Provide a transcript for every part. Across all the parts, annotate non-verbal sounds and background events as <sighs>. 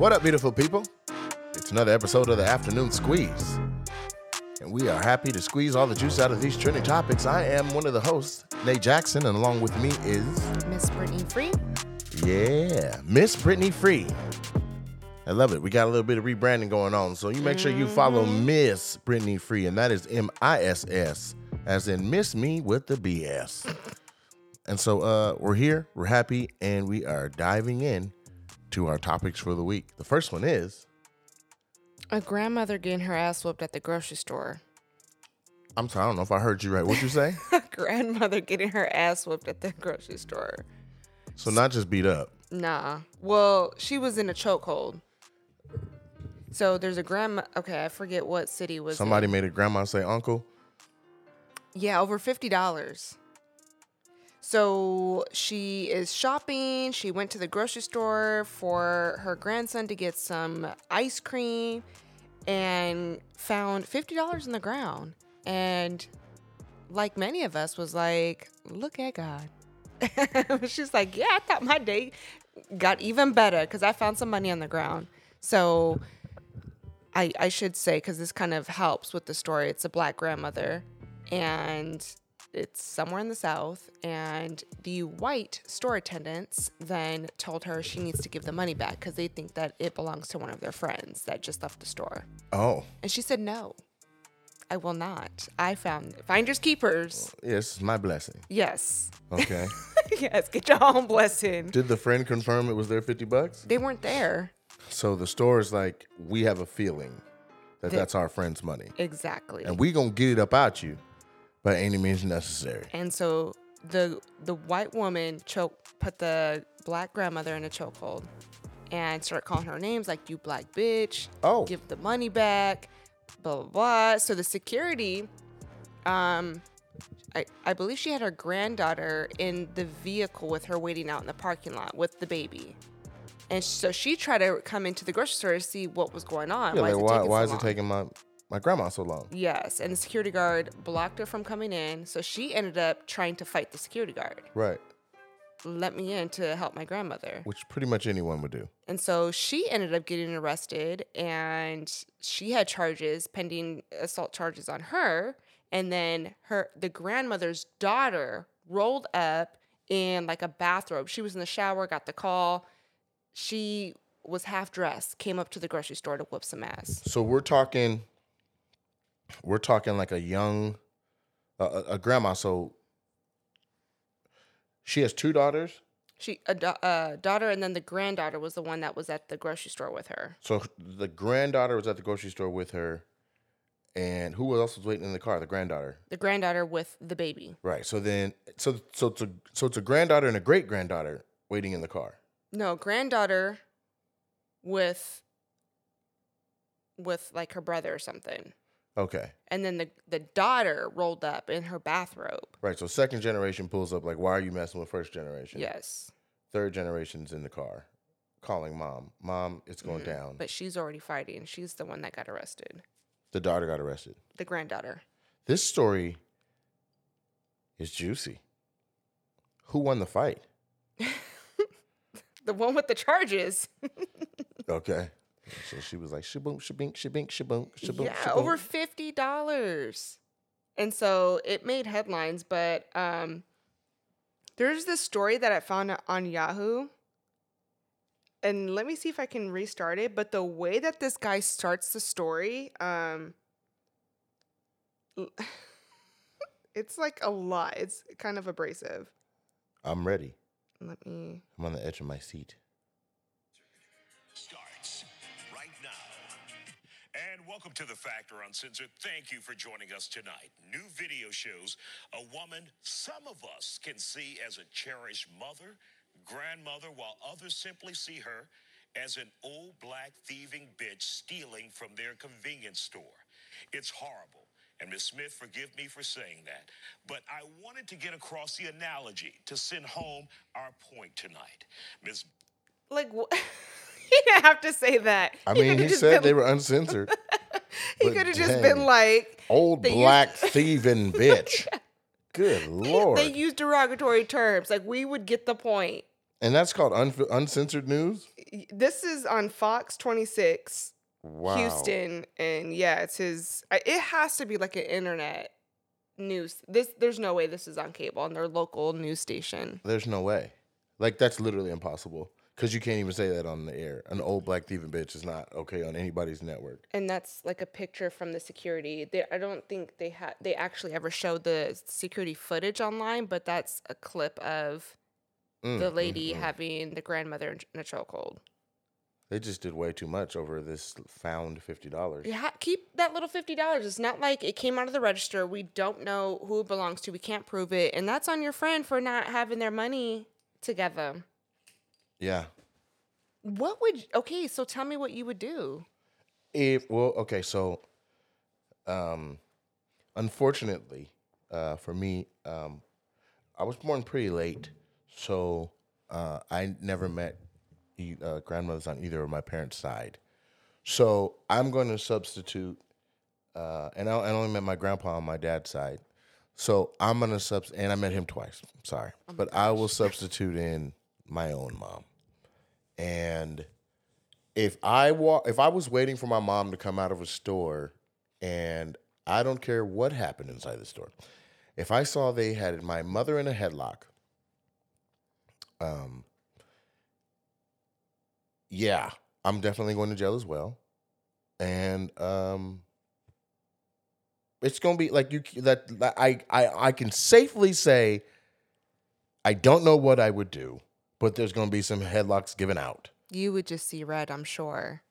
What up, beautiful people? It's another episode of the Afternoon Squeeze. And we are happy to squeeze all the juice out of these trending topics. I am one of the hosts, Nate Jackson, and along with me is, Miss Britney Free. yeah, Miss Britney Free. I love it. We got a little bit of rebranding going on. So you make sure you follow Miss Britney Free, and that is M I S S, as in Miss Me with the BS. And so uh, we're here, we're happy, and we are diving in to our topics for the week. The first one is A grandmother getting her ass whooped at the grocery store. I'm sorry, I don't know if I heard you right. What'd you say? <laughs> A grandmother getting her ass whooped at the grocery store. so not just beat up. Nah. Well, she was in a chokehold. So there's a grandma. Okay, I forget what city was. Somebody in. made a grandma say uncle. Yeah, over fifty dollars. So she is shopping. She went to the grocery store for her grandson to get some ice cream and found fifty dollars in the ground. And like many of us, was like, look at God. <laughs> She's like, yeah, I thought my day got even better because I found some money on the ground. So I, I should say, because this kind of helps with the story, it's a black grandmother and it's somewhere in the South. And the white store attendants then told her she needs to give the money back because they think that it belongs to one of their friends that just left the store. Oh, And she said, no, I will not. I found it. finders keepers. yes, my blessing. Yes. Okay. <laughs> yes, get your own blessing. Did the friend confirm it was their 50 bucks? They weren't there. So the store is like, we have a feeling that That- that's our friend's money. Exactly. And we gonna get it up out you by any means necessary. And so the the white woman choke put the black grandmother in a chokehold and start calling her names like you black bitch. Oh. Give the money back. Blah blah blah. So the security, um I, I believe she had her granddaughter in the vehicle with her waiting out in the parking lot with the baby. And so she tried to come into the grocery store to see what was going on. Yeah, why like is it why, taking why so is it long? taking my, my grandma so long? Yes, and the security guard blocked her from coming in. So she ended up trying to fight the security guard. Right. Let me in to help my grandmother. Which pretty much anyone would do. And so she ended up getting arrested and she had charges, pending assault charges on her. And then her the grandmother's daughter rolled up in like a bathrobe. She was in the shower, got the call. She was half dressed, came up to the grocery store to whoop some ass. So we're talking, we're talking like a young, a, grandma. So she has two daughters. She a da- uh, daughter and then the granddaughter was the one that was at the grocery store with her. So the granddaughter was at the grocery store with her, and who else was waiting in the car? The granddaughter. The granddaughter with the baby. Right. So then, so so it's a, so it's a granddaughter and a great granddaughter waiting in the car. No, granddaughter with with like her brother or something. Okay. And then the the daughter rolled up in her bathrobe. Right. So second generation pulls up like, why are you messing with first generation? Yes. Third generation's in the car, calling mom. Mom, it's going mm-hmm. down. But she's already fighting. She's the one that got arrested. the daughter got arrested. The granddaughter. This story is juicy. Who won the fight? <laughs> The one with the charges. <laughs> Okay. So she was like, shaboom, shabink, shabink, shaboom, shaboom, yeah, shaboom. over fifty dollars. And so it made headlines, but um there's this story that I found on Yahoo. And let me see if I can restart it. But the way that this guy starts the story, um <laughs> it's like a lot. It's kind of abrasive. I'm ready. Let me I'm on the edge of my seat. Welcome to The Factor Uncensored. Thank you for joining us tonight. New video shows a woman some of us can see as a cherished mother, grandmother, while others simply see her as an old black thieving bitch stealing from their convenience store. It's horrible. And Miss Smith, forgive me for saying that. But I wanted to get across the analogy to send home our point tonight. Miss like wh- <laughs> <laughs> he didn't have to say that. I mean, could've he said been- they were uncensored. <laughs> He could have just been like Old They used- black <laughs> thieving bitch. Good lord. they use derogatory terms. Like we would get the point. and that's called un- uncensored news. this is on Fox 26, Wow. Houston, and yeah, it's his. It has to be like an internet news. This there's no way this is on cable on their local news station. There's no way. Like that's literally impossible. Cause you can't even say that on the air. An old black thieving bitch is not okay on anybody's network. And that's like a picture from the security. They, I don't think they had they actually ever showed the security footage online, but that's a clip of Mm, the mm, lady mm. having the grandmother in- in a chokehold. They just did way too much over this found fifty dollars. Yeah, keep that little fifty dollars. It's not like it came out of the register. We don't know who it belongs to. We can't prove it, and that's on your friend for not having their money together. Yeah. What would? Okay, so tell me what you would do. If well, okay, so um unfortunately, uh for me, um I was born pretty late, so uh I never met e- uh, grandmothers on either of my parents' side. So I'm going to substitute, uh, and I, I only met my grandpa on my dad's side. So I'm gonna subs, and I met him twice. Sorry, but I will substitute in my own mom. And if I wa- if I was waiting for my mom to come out of a store, and I don't care what happened inside the store, if I saw they had my mother in a headlock, um, yeah, I'm definitely going to jail as well, and um, it's gonna be like you that, that I I I can safely say I don't know what I would do, but there's gonna be some headlocks given out, You would just see red, I'm sure.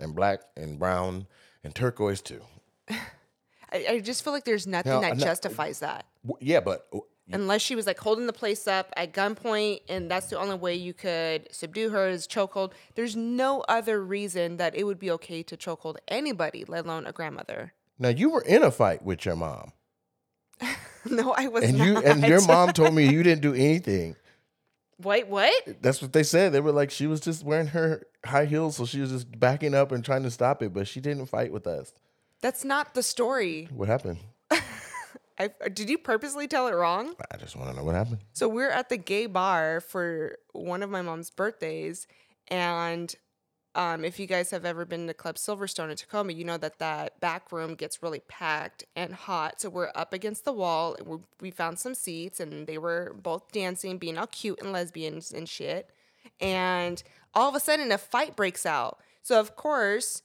and black and brown and turquoise too. <laughs> I, I just feel like there's nothing Now, that not- justifies that. Yeah, but Unless she was like holding the place up at gunpoint, and that's the only way you could subdue her is chokehold. There's no other reason that it would be okay to chokehold anybody, let alone a grandmother. now you were in a fight with your mom, <laughs> no, I was and not. you and your mom <laughs> told me you didn't do anything. Wait, what? That's what they said. They were like she was just wearing her high heels, so she was just backing up and trying to stop it, but she didn't fight with us. That's not the story. What happened? <laughs> I, did you purposely tell it wrong? I just want to know what happened. So we're at the gay bar for one of my mom's birthdays, and um, if you guys have ever been to Club Silverstone in Tacoma, you know that that back room gets really packed and hot. So we're up against the wall, and we we found some seats, and they were both dancing, being all cute and lesbians and shit. And all of a sudden, a fight breaks out. So of course,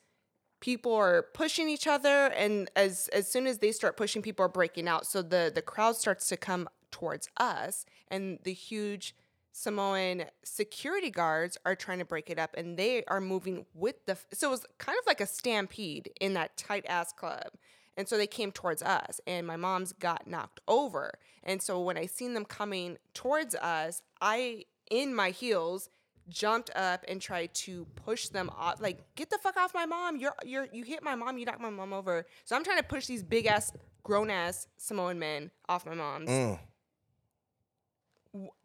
people are pushing each other and as as soon as they start pushing people are breaking out so the the crowd starts to come towards us and the huge samoan security guards are trying to break it up and they are moving with the so it was kind of like a stampede in that tight ass club. And so they came towards us and my mom's got knocked over. And so when i seen them coming towards us i in my heels jumped up and tried to push them off like get the fuck off my mom. You're you're you hit my mom you knocked my mom over. So i'm trying to push these big ass grown ass samoan men off my mom's. Mm.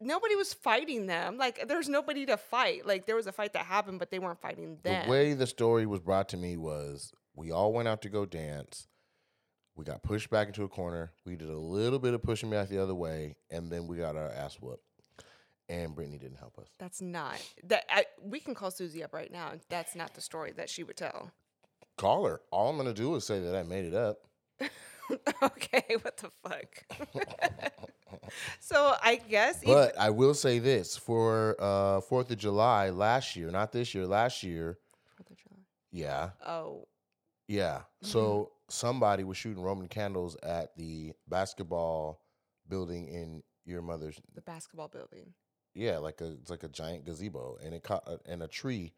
Nobody was fighting them like there's nobody to fight like there was a fight that happened but they weren't fighting them The way the story was brought to me was we all went out to go dance. We got pushed back into a corner. We did a little bit of pushing back the other way, and then we got our ass whooped. And Britney didn't help us. that's not that I, we can call susie up right now that's not the story that she would tell Call her. All I'm gonna do is say that I made it up. <laughs> okay what the fuck <laughs> so i guess if- But I will say this for uh Fourth of July last year, not this year, last year. Yeah, oh yeah. So somebody was shooting Roman candles at the basketball building in your mother's the basketball building Yeah, like a it's like a giant gazebo, and it caught and a tree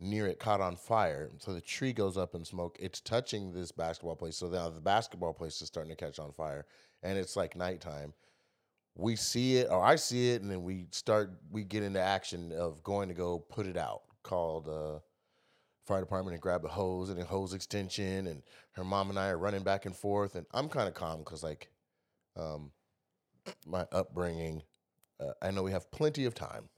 near it caught on fire. So the tree goes up in smoke. It's touching this basketball place. So now the basketball place is starting to catch on fire, and it's like nighttime. We see it, or I see it, and then we start. We get into action of going to go put it out. Called uh, fire department and grab a hose and a hose extension, and her mom and I are running back and forth. And I'm kind of calm because like, um, my upbringing uh, I know we have plenty of time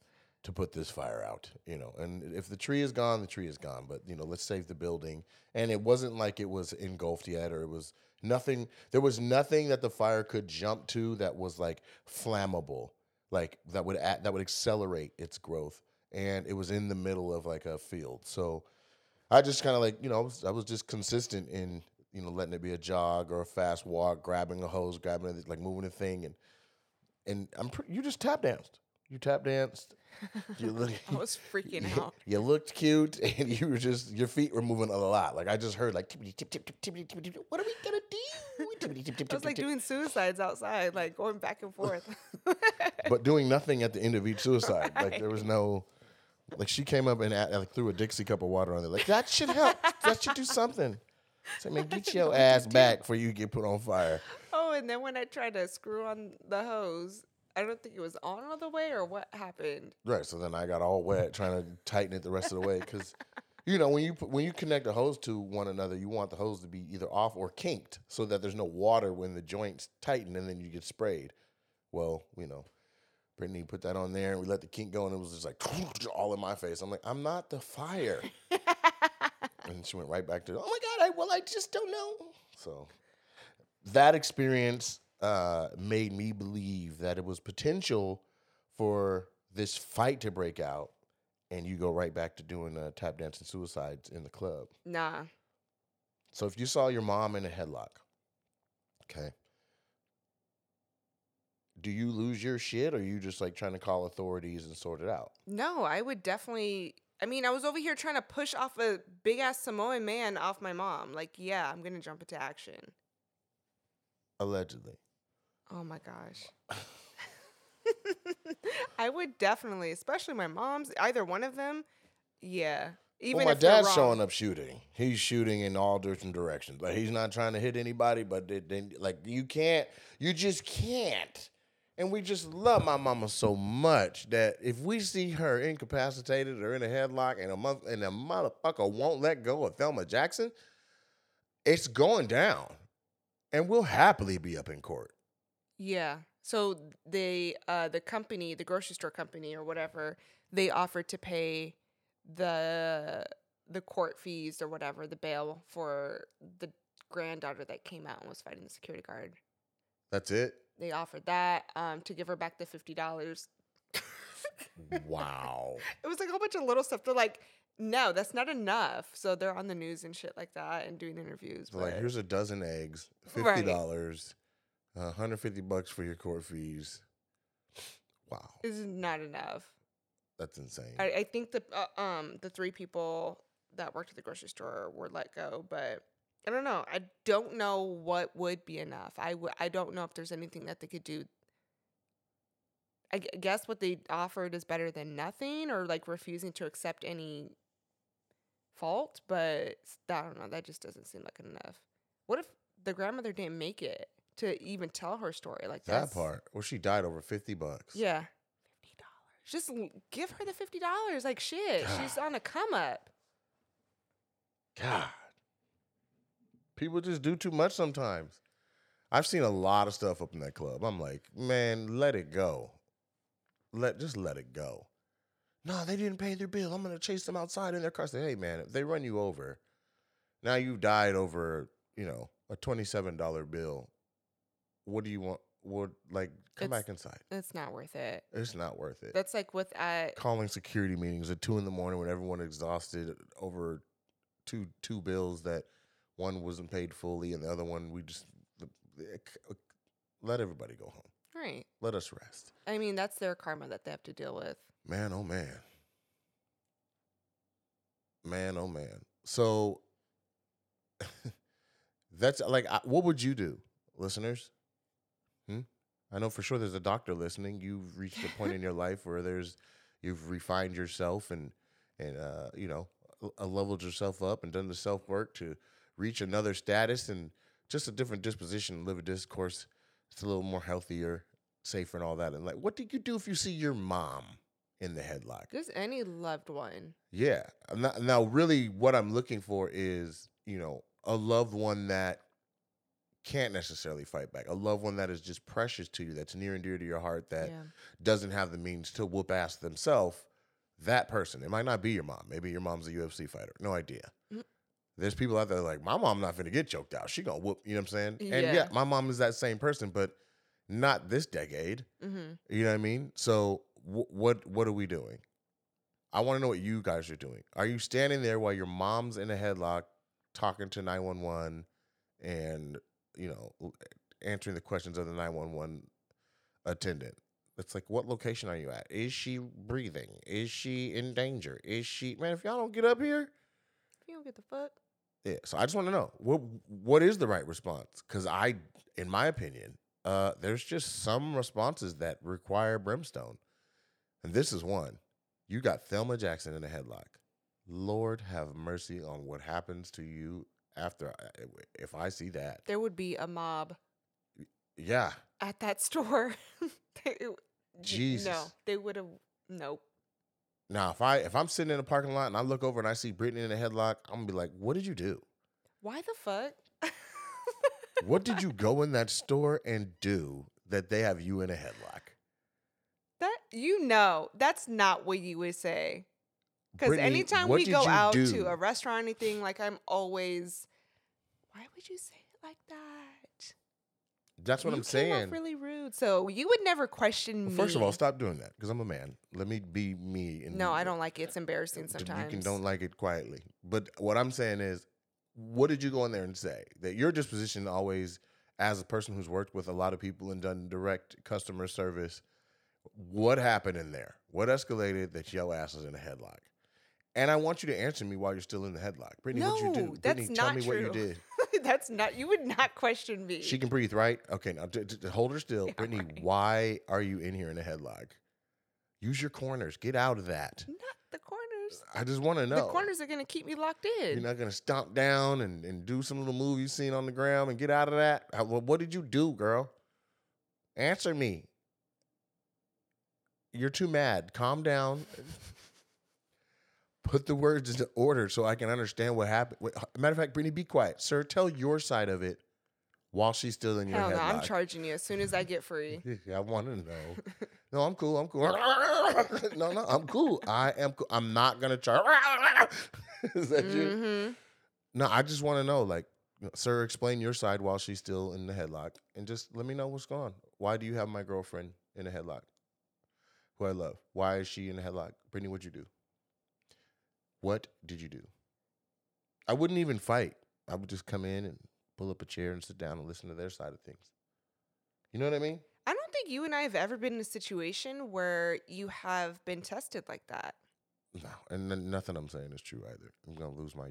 to put this fire out, you know. And if the tree is gone, the tree is gone. But you know, let's save the building. And it wasn't like it was engulfed yet, or it was nothing. There was nothing that the fire could jump to that was like flammable, like that would add, that would accelerate its growth. and it was in the middle of like a field. So I just kind of like you know I was, I was just consistent in you know letting it be a jog or a fast walk, grabbing a hose, grabbing it, like moving a thing, and and I'm pre- you just tap danced. You tap danced. You look, <laughs> I was freaking you, out. you looked cute, <laughs> and you were just your feet were moving a lot. Like I just heard like tippity tip tip tip tippity tippity. tip. What are we gonna do? <laughs> Tippity tip tip I was like tip. doing suicides outside, like going back and forth. but doing nothing at the end of each suicide. Like there was no, like she came up and at, like threw a Dixie cup of water on there. Like that should help. that should do something. Say, man, get your ass back before you get put on fire. oh, and then when I tried to screw on the hose, I don't think it was on all the way or what happened. Right. So then I got all wet trying to tighten it the rest of the way because, you know, when you when you connect a hose to one another, you want the hose to be either off or kinked so that there's no water when the joints tighten and then you get sprayed. Well, you know, Britney put that on there and we let the kink go and it was just like <laughs> all in my face. I'm like, I'm not the fire. <laughs> and she went right back to, oh my God, I, well, I just don't know. So that experience uh, made me believe that it was potential for this fight to break out and you go right back to doing uh, tap dance and suicides in the club. Nah. So if you saw your mom in a headlock, okay, do you lose your shit or are you just like trying to call authorities and sort it out? No, I would definitely. I mean, I was over here trying to push off a big ass Samoan man off my mom. Like, yeah, I'm gonna jump into action. Allegedly. Oh my gosh. <laughs> I would definitely, especially my mom's, either one of them. Yeah. Even well, my dad's showing up shooting. He's shooting in all different directions. Like he's not trying to hit anybody, but it, then like you can't, you just can't. And we just love my mama so much that if we see her incapacitated or in a headlock and a month and a motherfucker won't let go of Thelma Jackson, it's going down, and we'll happily be up in court. Yeah. So they, uh, the company, the grocery store company or whatever, they offered to pay the the court fees or whatever, the bail for the granddaughter that came out and was fighting the security guard. That's it. They offered that um, to give her back the fifty dollars. Wow. <laughs> It was like a whole bunch of little stuff. They're like, no, that's not enough. So they're on the news and shit like that and doing interviews. Like, here's a dozen eggs, fifty dollars. one hundred fifty bucks for your court fees. Wow, This is not enough. that's insane. I, I think the uh, um the three people that worked at the grocery store were let go, but I don't know. I don't know what would be enough. I w- I don't know if there's anything that they could do. I guess what they offered is better than nothing, or like refusing to accept any fault. But I don't know. That just doesn't seem like enough. What if the grandmother didn't make it to even tell her story? Like that part. Well, she died over fifty bucks. yeah. Fifty dollars. Just give her the fifty dollars. Like shit. She's on a come up. God, people just do too much sometimes. I've seen a lot of stuff up in that club. I'm like, man, let it go. Let just let it go. No, they didn't pay their bill. I'm gonna chase them outside in their car. Say, hey man, if they run you over, now you've died over, you know, a twenty-seven dollar bill. What do you want? What like come It's- back inside? It's not worth it. It's not worth it. That's like with uh Calling security meetings at two in the morning when everyone exhausted over two two bills that one wasn't paid fully and the other one we just let everybody go home. right. Let us rest. I mean, that's their karma that they have to deal with. Man, oh man. Man, oh man. So <laughs> that's like, I- what would you do, listeners? I know for sure there's a doctor listening. You've reached a point in your <laughs> life where there's, you've refined yourself and, and, uh, you know, leveled yourself up and done the self work to reach another status and just a different disposition, live a discourse. It's a little more healthier, safer, and all that. And like, what do you do if you see your mom in the headlock? Just any loved one. Yeah. Now, really, what I'm looking for is, you know, a loved one that can't necessarily fight back, a loved one that is just precious to you, that's near and dear to your heart, that yeah. doesn't have the means to whoop ass themselves. That person, it might not be your mom. Maybe your mom's a UFC fighter. No idea. Mm. There's people out there like, my mom not gonna get choked out. She gonna whoop, you know what I'm saying? And Yeah. yeah, my mom is that same person, but not this decade. Mm-hmm. You know what I mean? So wh- what what are we doing? I want to know what you guys are doing. Are you standing there while your mom's in a headlock talking to 911 and, you know, answering the questions of the 911 attendant? It's like, what location are you at? Is she breathing? Is she in danger? Is she, man, if y'all don't get up here, If you don't get the fuck. yeah. So I just want to know what what is the right response? Because I, in my opinion, uh, there's just some responses that require brimstone, and this is one. You got Thelma Jackson in a headlock. Lord have mercy on what happens to you after I- if I see that. There would be a mob Yeah, at that store. <laughs> They- it- No, Jesus. they would have. Nope. Now if I if I'm sitting in a parking lot and I look over and I see Britney in a headlock, I'm gonna be like, "What did you do? Why the fuck? <laughs> What did you go in that store and do that they have you in a headlock?" That you know, that's not what you would say. Because anytime we go out do? to a restaurant, or anything like I'm always. Why would you say it like that? That's what you I'm saying. Off really rude. So you would never question Well, me. first of all, stop doing that because I'm a man. Let me be me. And No, I don't like it. It's embarrassing sometimes. You can don't like it quietly. But what I'm saying is, what did you go in there and say? That your disposition always, as a person who's worked with a lot of people and done direct customer service, what happened in there? What escalated that your ass is in a headlock? And I want you to answer me while you're still in the headlock. Britney, no, what'd you do? that's Britney, not tell me true. what you did. That's not. You would not question me. She can breathe, right? Okay, now d- d- hold her still. Yeah, Britney, right. why are you in here in a headlock? Use your corners. Get out of that. not the corners. I just want to know. The corners are gonna keep me locked in. You're not going to stomp down and, and do some little move you've seen on the ground and get out of that? Well, what did you do, girl? Answer me. You're too mad. Calm down. Put the words into order so I can understand what happened. Matter of fact, Britney, be quiet. Sir, tell your side of it while she's still in your Hell no, I'm charging you as soon as I get free. <laughs> Yeah, I want to know. No, I'm cool. I'm cool. <laughs> no, no, I'm cool. I am cool. I'm not gonna charge. <laughs> Is that you? Mhm. No, I just want to know, like, sir, explain your side while she's still in the headlock, and just let me know what's going on. Why do you have my girlfriend in a headlock, who I love? Why is she in a headlock? Britney, what'd you do? What did you do? I wouldn't even fight. I would just come in and pull up a chair and sit down and listen to their side of things. You know what I mean? I don't think you and I have ever been in a situation where you have been tested like that. No, and n- nothing I'm saying is true either. I'm gonna lose my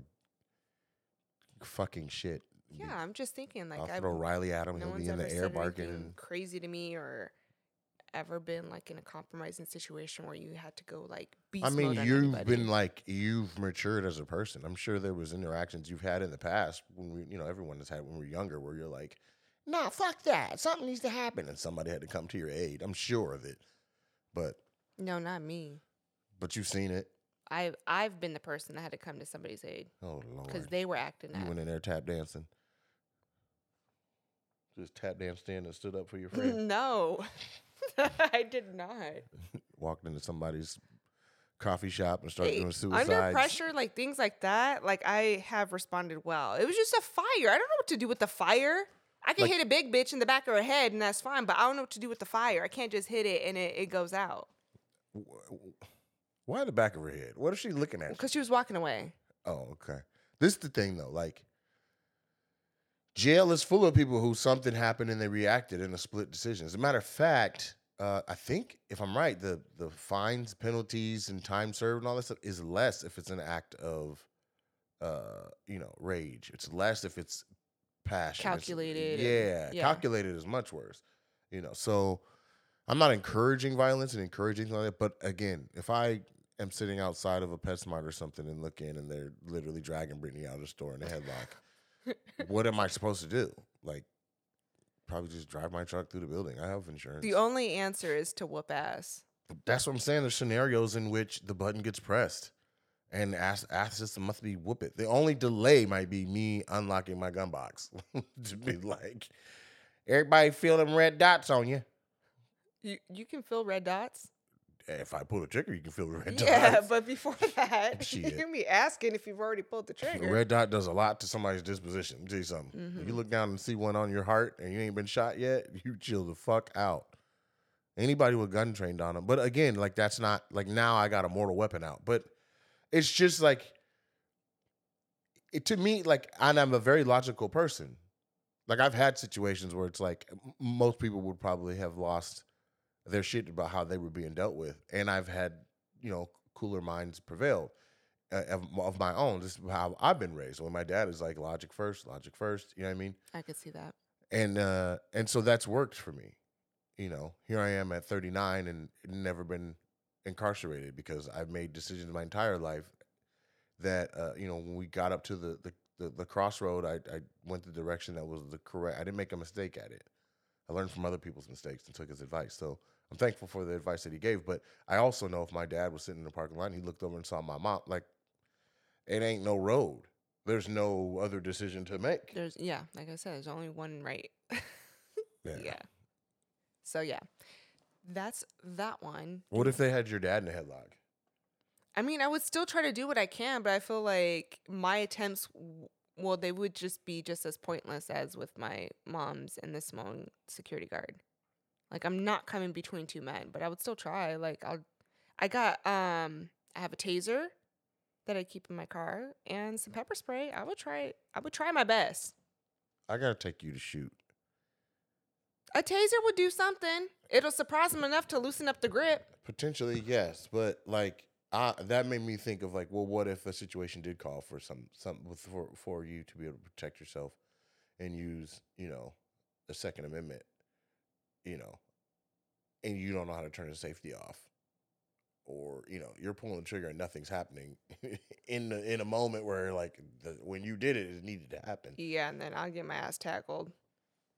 fucking shit. Yeah, I'm just thinking like I'll I've, throw Riley at him. no He'll be in the air barking. Crazy to me or ever been like in a compromising situation where you had to go like beast I mean, you've anybody. been like you've matured as a person. I'm sure there was interactions you've had in the past when we, you know, everyone has had when we are younger, where you're like, "Nah, fuck that. Something needs to happen," and somebody had to come to your aid. I'm sure of it, but no, not me. but you've seen it. I've I've been the person that had to come to somebody's aid Oh because they were acting you went in there tap dancing. Just tap danced in and stood up for your <laughs> friend. no, <laughs> <laughs> I did not. <laughs> Walked into somebody's coffee shop and started Hey, doing suicides. under pressure, like things like that, like I have responded well. It was just a fire. I don't know what to do with the fire. I can Like- hit a big bitch in the back of her head and that's fine, but I don't know what to do with the fire. I can't just hit it and it, it goes out Why the back of her head? What is she looking at? because she was walking away. Oh, okay. This is the thing though. Like, jail is full of people who something happened and they reacted in a split decision. As a matter of fact, uh, I think if I'm right, the the fines, penalties, and time served and all that stuff is less if it's an act of, uh, you know, rage. It's less if it's passion. Calculated and- yeah, yeah. calculated is much worse. You know, so I'm not encouraging violence and encouraging things like that. But again, if I am sitting outside of a PetSmart or something and look in and they're literally dragging Britney out of the store in a headlock, what am I <laughs> supposed to do? Like, probably just drive my truck through the building. I have insurance. The only answer is to whoop ass. That's what I'm saying. There's scenarios in which the button gets pressed and ask, ask system must be whoop it. The only delay might be me unlocking my gun box <laughs> to be like, everybody feel them red dots on you. You you can feel red dots. If I pull the trigger, you can feel the red dot. Yeah, <laughs> but before <laughs> that, <laughs> you can be asking if you've already pulled the The trigger. red dot does a lot to somebody's disposition. Let me tell you something. If Mm-hmm. you look down and see one on your heart and you ain't been shot yet, you chill the fuck out. Anybody with gun trained on them. But again, like that's not like now I got a mortal weapon out. But it's just like it to me, like, and I'm a very logical person. Like I've had situations where it's like most people would probably have lost their shit about how they were being dealt with, and I've had you know cooler minds prevail uh, of, of my own. This is how I've been raised. When my dad is like logic first, logic first. You know what I mean? I could see that. and uh and so that's worked for me you know here i am at 39 and never been incarcerated because i've made decisions my entire life that uh you know when we got up to the the, the, the crossroad I, I went the direction that was the correct i didn't make a mistake at it i learned from other people's mistakes and took his advice so i'm thankful for the advice that he gave but i also know if my dad was sitting in the parking lot and he looked over and saw my mom like it ain't no road there's no other decision to make There's yeah, like I said, there's only one right. <laughs> Yeah. yeah. So yeah, that's that one. what if they had your dad in a headlock I mean, I would still try to do what I can, but I feel like my attempts, w- well, they would just be just as pointless as with my mom's and the Samoan security guard. Like I'm not coming between two men, but I would still try. Like I'll, I got um, I have a taser that I keep in my car and some pepper spray. I would try. I would try my best. I gotta take you to shoot. A taser would do something. It'll surprise them enough to loosen up the grip. Potentially, yes, but like I, that made me think of like, well, what if a situation did call for some some for for you to be able to protect yourself and use you know the Second Amendment, you know, and you don't know how to turn the safety off, or you know you're pulling the trigger and nothing's happening <laughs> in the, in a moment where like the, when you did it, it needed to happen. Yeah, and then I'll get my ass tackled.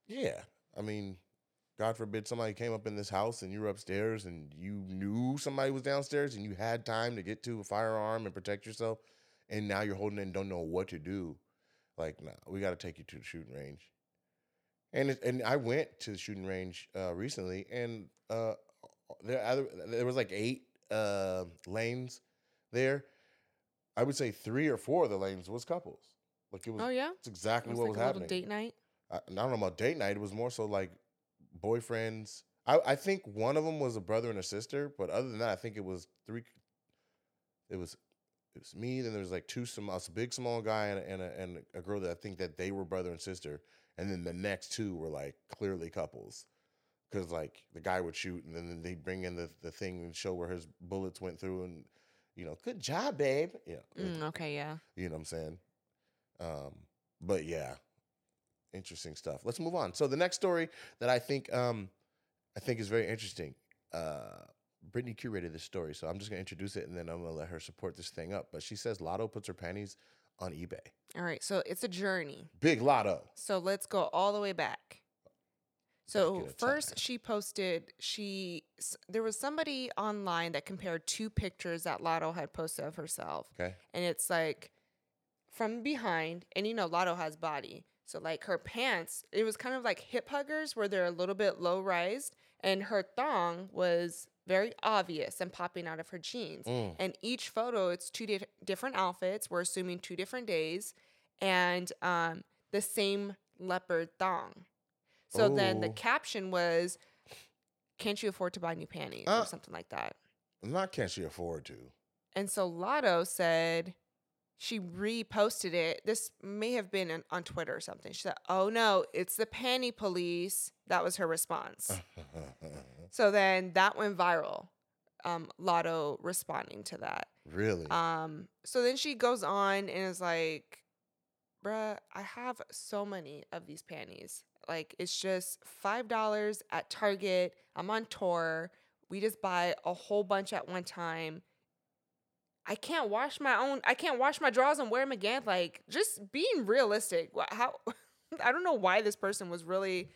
Yeah. I mean, God forbid somebody came up in this house and you were upstairs and you knew somebody was downstairs and you had time to get to a firearm and protect yourself. And now you're holding it and don't know what to do. Like, nah, we got to take you to the shooting range. And it, and I went to the shooting range uh, recently, and uh, there either, there was like eight uh, lanes there. I would say three or four of the lanes was couples. Like it was. Oh yeah, It's exactly It what like was a happening. date night. I, I don't know about date night. It was more so like boyfriends. I, I think one of them was a brother and a sister, but other than that, I think it was three. It was it was me. Then there was like two small, a big small guy and a, and a, and a girl that I think that they were brother and sister, and then the next two were like clearly couples, because like the guy would shoot and then they'd bring in the the thing and show where his bullets went through and you know good job babe yeah Mm, okay, yeah. you know what I'm saying? Um, but yeah, interesting stuff. Let's move on. So the next story that I think um, I think is very interesting. Uh, Britney curated this story, so I'm just gonna introduce it and then I'm gonna let her support this thing up. But she says Latto puts her panties on eBay. All right, so it's a journey. Big Latto. So let's go all the way back. So first, she posted she there was somebody online that compared two pictures that Latto had posted of herself, Okay. and it's like from behind, and you know Latto has body, so like her pants, it was kind of like hip huggers where they're a little bit low rised, and her thong was very obvious and popping out of her jeans. Mm. And each photo, it's two di- different outfits. We're assuming two different days, and um, the same leopard thong. So then the caption was, "Can't you afford to buy new panties?" Uh. or something like that. Not can't she afford to? And so Latto said she reposted it. This may have been on, on Twitter or something. She said, "Oh no, it's the panty police." That was her response. <laughs> so then that went viral. Um, Latto responding to that. really? Um, so then she goes on and is like, bruh, I have so many of these panties. Like, it's just $5 at Target. I'm on tour. We just buy a whole bunch at one time. I can't wash my own, I can't wash my drawers and wear them again. Like, just being realistic. How, <laughs> I don't know why this person was really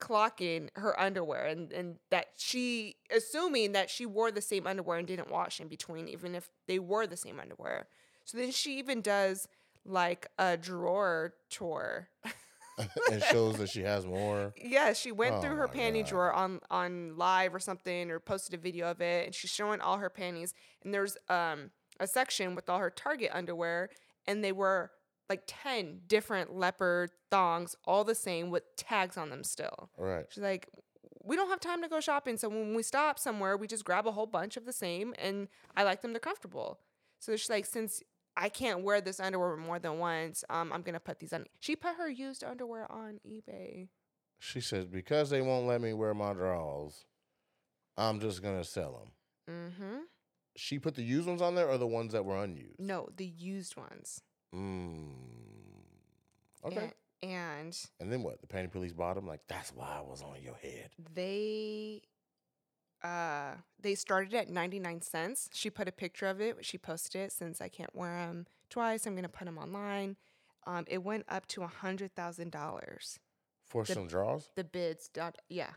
clocking her underwear and, and that she assuming that she wore the same underwear and didn't wash in between even if they were the same underwear so then she even does like a drawer tour <laughs> <laughs> and shows that she has more. yeah she went Oh through her panty God. drawer on on live or something or posted a video of it and she's showing all her panties and there's um a section with all her target underwear and they were like 10 different leopard thongs all the same with tags on them still Right. She's like, we don't have time to go shopping. So when we stop somewhere, we just grab a whole bunch of the same, and I like them. They're comfortable. So she's like, since I can't wear this underwear more than once, um, I'm gonna put these on. She put her used underwear on eBay. She says because they won't let me wear my drawers, I'm just gonna sell them. Mm-hmm. She put the used ones on there or the ones that were unused. No, the used ones. Mm. Okay. And, and And then what? The panty police bought them. Like that's why I was on your head. they uh they started at 99 cents she put a picture of it she posted it since i can't wear them twice i'm gonna put them online um it went up to a hundred thousand dollars For The- some draws. the bids dot yeah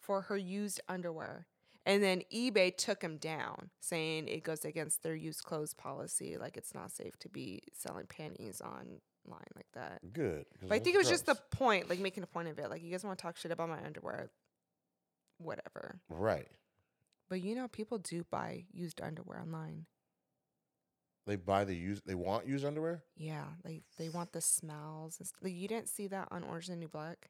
for her used underwear and then ebay took them down saying it goes against their used clothes policy like it's not safe to be selling panties online like that Good. but i think it was just the point like making a point of it like you guys want to talk shit about my underwear whatever right. But you know, people do buy used underwear online. They buy the used. They want used underwear. Yeah, they they want the smells. And like, you didn't see that on Orange is the New Black.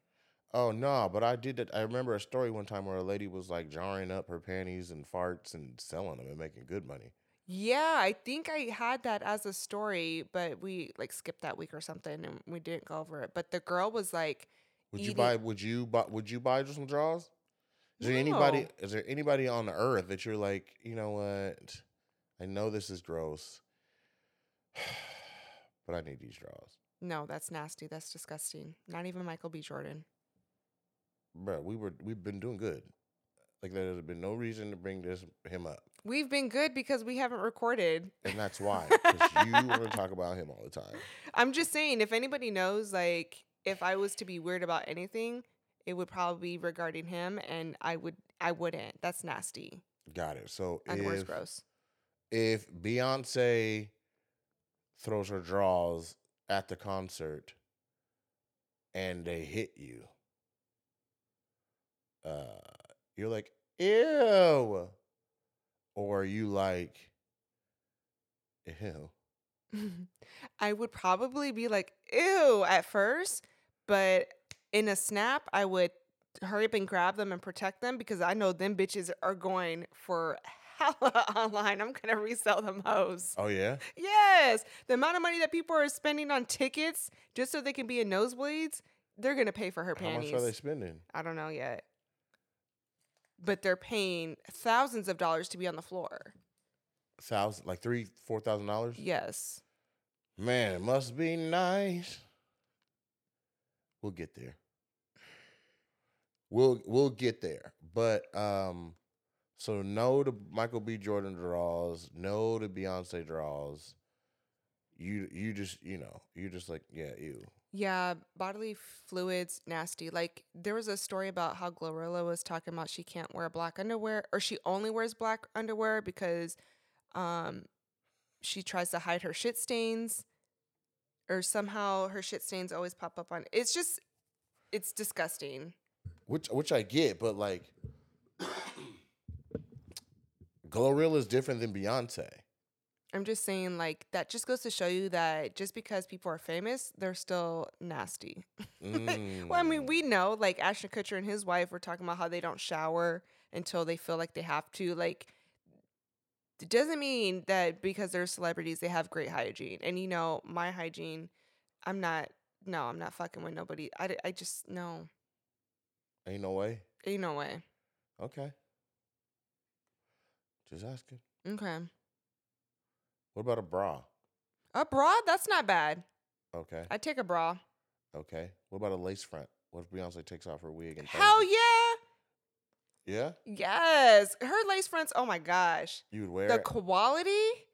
Oh no, but I did that. I remember a story one time where a lady was like jarring up her panties and farts and selling them and making good money. Yeah, I think I had that as a story, but we like skipped that week or something, and we didn't go over it. But the girl was like, Would you buy? Would you buy? Would you buy just some draws? Is there anybody? Is there anybody on the earth that you're like, you know what? I know this is gross, <sighs> but I need these draws, "No, that's nasty. That's disgusting. Not even Michael B. Jordan." bro. We were we've been doing good. Like there's been no reason to bring this him up, We've been good because we haven't recorded. and that's <laughs> why. Because you want to talk about him all the time. I'm just saying, if anybody knows, like, if I was to be weird about anything, it would probably be regarding him, and I would, I wouldn't. That's nasty. Got it. So Underwear's if gross. if Beyonce throws her draws at the concert and they hit you, uh, you're like, ew. Or are you like, ew? <laughs> I would probably be like, ew, at first, but in a snap, I would hurry up and grab them and protect them because I know them bitches are going for <laughs> hella online. I'm gonna resell them hoes. Oh, yeah? Yes, the amount of money that people are spending on tickets just so they can be in nosebleeds, they're gonna pay for her pants. How panties. much are they spending? I don't know yet, but they're paying thousands of dollars to be on the floor. Thousand, like three, four thousand dollars? Yes. Man, it must be nice. We'll get there. We'll we'll get there. But um so no to Michael B. Jordan draws, no to Beyonce draws. You you just you know, you're just like, yeah, ew. Yeah, bodily fluids nasty. Like there was a story about how Glorilla was talking about she can't wear black underwear or she only wears black underwear because um she tries to hide her shit stains or somehow her shit stains always pop up on it's just it's disgusting. Which which I get, but like Glorilla is different than Beyonce. I'm just saying like that just goes to show you that just because people are famous, they're still nasty. <laughs> Well, I mean, Mm. we know like Ashton Kutcher and his wife were talking about how they don't shower until they feel like they have to. Like, it doesn't mean that because they're celebrities they have great hygiene. And you know, my hygiene, I'm not. No, I'm not fucking with nobody. I, I just no, Ain't no way. ain't no way. Okay. Just asking. Okay, What about a bra? a bra that's not bad. Okay. I take a bra. Okay. What about a lace front? What if Beyonce takes off her wig and Hell yeah, Yeah? yes. Her lace fronts. Oh my gosh, You would wear the it? quality.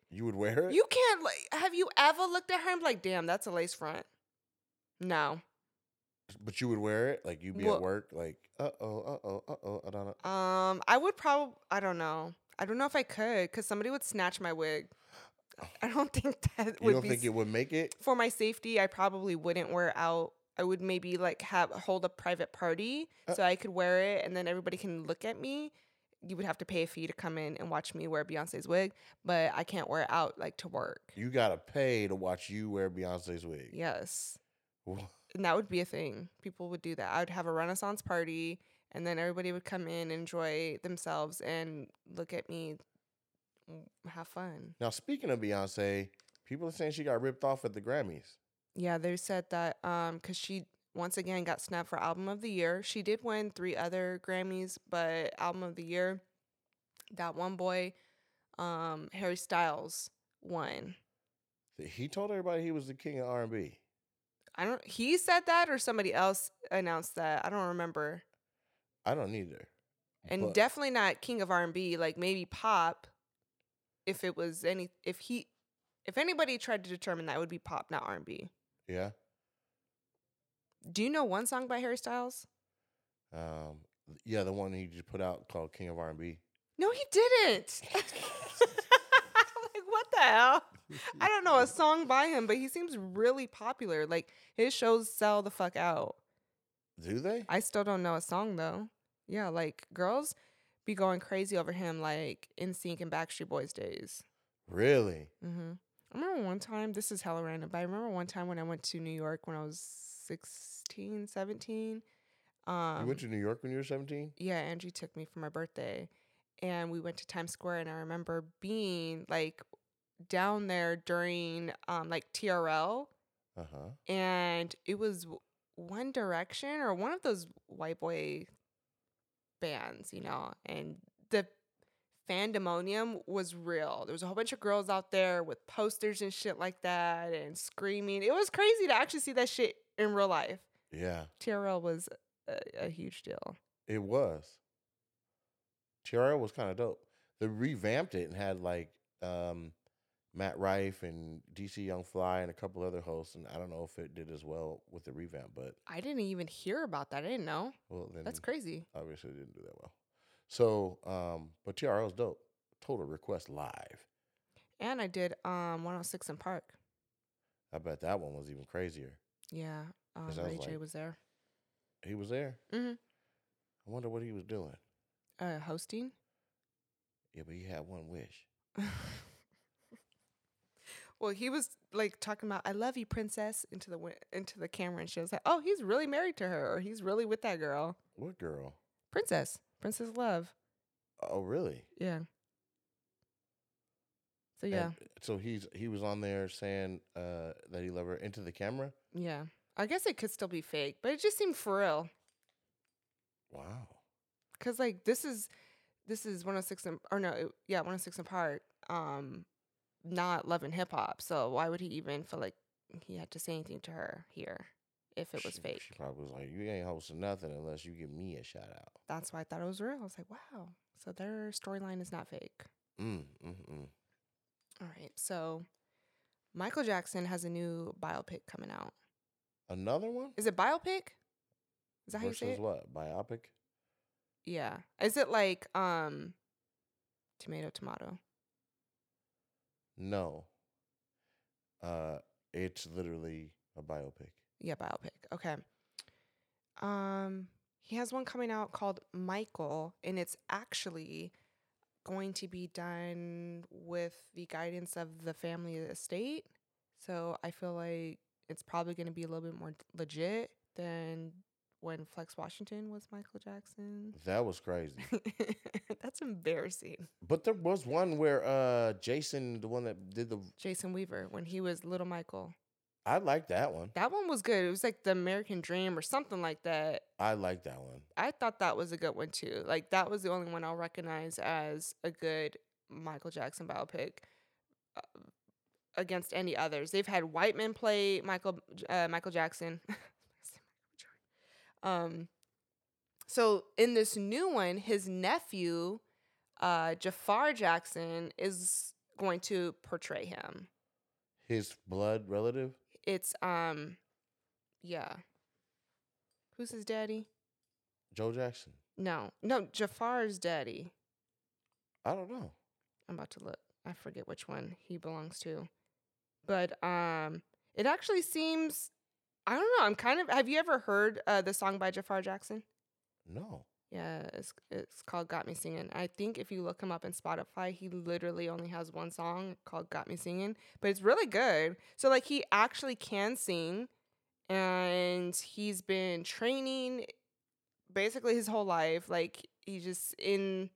You would wear it? You can't like. Have you ever looked at her and be like, damn, that's a lace front? No. but you would wear it? Like you'd be Well- at work, like, uh oh, uh oh, uh oh, I don't know. Um, I would probably. I don't know. I don't know if I could because somebody would snatch my wig. I don't <laughs> think that You would don't be think it would make it? for my safety. I probably wouldn't wear out. I would maybe like have hold a private party Uh so I could wear it and then everybody can look at me. You would have to pay a fee to come in and watch me wear Beyonce's wig, but I can't wear it out like to work. You gotta pay to watch you wear Beyonce's wig. Yes. And that would be a thing. People would do that. I would have a Renaissance party and then everybody would come in, enjoy themselves, and look at me, mm, have fun. Now, speaking of Beyonce, people are saying she got ripped off at the Grammys. Yeah, they said that um because she once again got snapped for album of the year. She did win three other Grammys, but album of the year, that one boy, um, Harry Styles won. He told everybody he was the king of R&B. I don't he said that or somebody else announced that. I don't remember. I don't either. And But- definitely not king of R&B, like maybe pop if it was any if he if anybody tried to determine that it would be pop, not R&B. Yeah. Do you know one song by Harry Styles? Um, yeah, the one he just put out called King of R&B. No, he didn't. <laughs> <laughs> like what the hell? I don't know a song by him, but he seems really popular. Like his shows sell the fuck out. Do they? I still don't know a song though. Yeah, like girls be going crazy over him like NSYNC and Backstreet Boys days. Really? Mm hmm I remember one time, this is hella random, but I remember one time when I went to New York when I was 16, 17. Um, you went to New York when you were 17? yeah, Angie took me for my birthday and we went to Times Square and I remember being like down there during um like TRL Uh-huh. and it was One Direction or one of those white boy bands, you know, and the fandemonium was real. There was a whole bunch of girls out there with posters and shit like that and screaming. It was crazy to actually see that shit in real life. Yeah, TRL was a, a huge deal. it was. TRL was kind of dope. They revamped it and had like um, Matt Rife and DC Young Fly and a couple other hosts. And I don't know if it did as well with the revamp, but I didn't even hear about that. I didn't know. well, then That's crazy. obviously it didn't do that well. So, um, but TRL's dope. Total Request Live. And I did um 106 and Park. I bet that one was even crazier. Yeah. Um, 'Cause I was Ray J like- was there. He was there. hmm I wonder what he was doing. Uh, hosting. Yeah, but he had one wish. <laughs> well, he was like talking about "I love you, princess" into the wi- into the camera, and she was like, "Oh, he's really married to her, or he's really with that girl, What girl? princess, princess love." Oh, really? Yeah. So yeah, And so he's he was on there saying uh, that he loved her into the camera. yeah. I guess it could still be fake, but it just seemed for real. Wow. Cause like this is this is one 106 and or no, it- yeah, 106 and Park. Um, not loving hip hop. So why would he even feel like he had to say anything to her here if it was She- fake? She probably was like, "You ain't hosting nothing unless you give me a shout out." That's why I thought it was real. I was like, wow. So their storyline is not fake. Mm, mm, mm. All right. So Michael Jackson has a new biopic coming out. Another one? Is it biopic? Is that how you say it? what? Biopic? Yeah. Is it like um tomato tomato? No. Uh, it's literally a biopic. Yeah, biopic. Okay. Um he has one coming out called Michael and it's actually going to be done with the guidance of the family estate. So I feel like it's probably going to be a little bit more legit than when Flex Washington was Michael Jackson. That was crazy. <laughs> That's embarrassing. but there was one where uh Jason, the one that did the, Jason Weaver when he was Little Michael. I like that one. That one was good. It was like the American Dream or something like that. I like that one. I thought that was a good one too. Like that was the only one I'll recognize as a good Michael Jackson biopic uh, against any others. They've had white men play Michael uh, Michael Jackson. <laughs> um, so in this new one, his nephew uh, Jafar Jackson is going to portray him. His blood relative. It's um, yeah. Who's his daddy? Joe Jackson. No, no, Jafar's daddy. I don't know. I'm about to look. I forget which one he belongs to. But um it actually seems I don't know, I'm kind of have you ever heard uh the song by Jafar Jackson? No. Yeah, it's it's called Got Me Singing. I think if you look him up in Spotify, he literally only has one song called Got Me Singing, but it's really good. So like he actually can sing and he's been training basically his whole life. Like he just in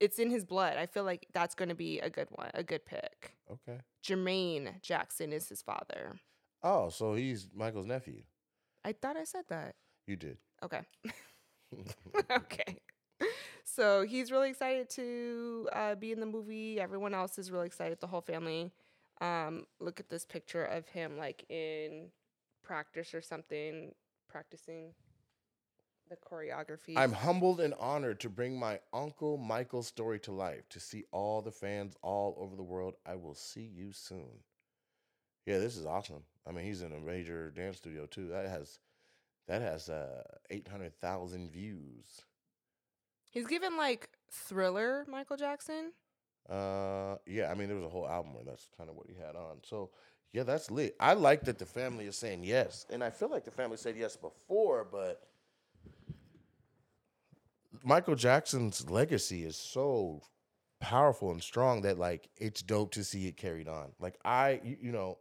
it's in his blood. I feel like that's going to be a good one, a good pick. Okay. Jermaine Jackson is his father. Oh, so he's Michael's nephew. I thought I said that. You did. Okay. <laughs> <laughs> okay. So he's really excited to uh, be in the movie. Everyone else is really excited. The whole family. Um, look at this picture of him like in practice or something, practicing the choreography. I'm humbled and honored to bring my uncle Michael's story to life. To see all the fans all over the world, I will see you soon. Yeah, this is awesome. I mean, he's in a major dance studio too. That has that has uh, eight hundred thousand views. He's given like Thriller, Michael Jackson. Uh, yeah, I mean, there was a whole album where that's kind of what he had on. So, yeah, that's lit. I like that the family is saying yes, and I feel like the family said yes before, but Michael Jackson's legacy is so powerful and strong that like it's dope to see it carried on. Like I, you, you know,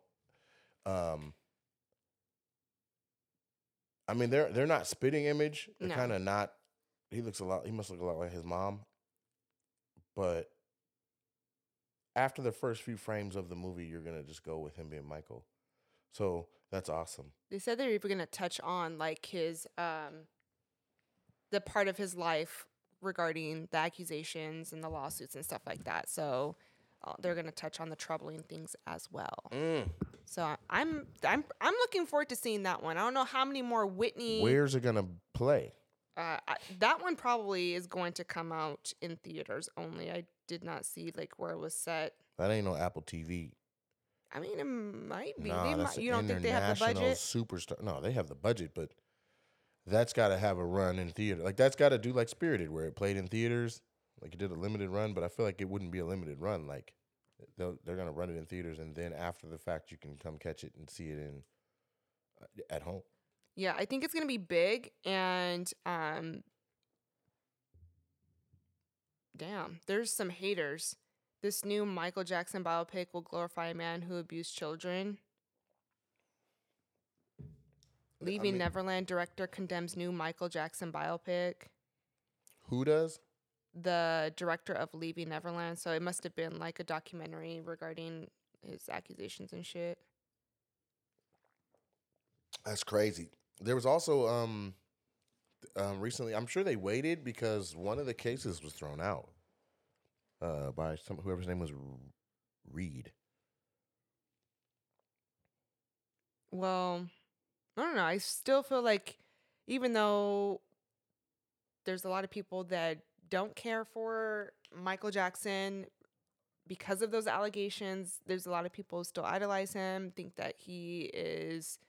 um, I mean they're they're not spitting image. They're No. kind of not. He looks a lot. He must look a lot like his mom, but after the first few frames of the movie, you're gonna just go with him being Michael. So that's awesome. They said they're even going to touch on like his um the part of his life regarding the accusations and the lawsuits and stuff like that. So they're going to touch on the troubling things as well. Mm. So I'm I'm I'm looking forward to seeing that one. I don't know how many more Whitney. Where's it gonna play? Uh, I, that one probably is going to come out in theaters only. I did not see like where it was set. That ain't no Apple TV. I mean, it might be. Nah, might, you don't think they have the budget? Superstar. No, they have the budget, but that's got to have a run in theater. Like that's got to do like Spirited, where it played in theaters. Like it did a limited run, but I feel like it wouldn't be a limited run. Like they're gonna run it in theaters, and then after the fact, you can come catch it and see it in uh, at home. Yeah, I think it's gonna be big and um damn, there's some haters. This new Michael Jackson biopic will glorify a man who abused children. Leaving mean- Neverland director condemns new Michael Jackson biopic. Who does? The director of Leaving Neverland, so it must have been like a documentary regarding his accusations and shit. That's crazy. There was also um, um recently. I'm sure they waited because one of the cases was thrown out uh by some whoever's name was Reed. Well, I don't know. I still feel like even though there's a lot of people that don't care for Michael Jackson because of those allegations, there's a lot of people who still idolize him, think that he is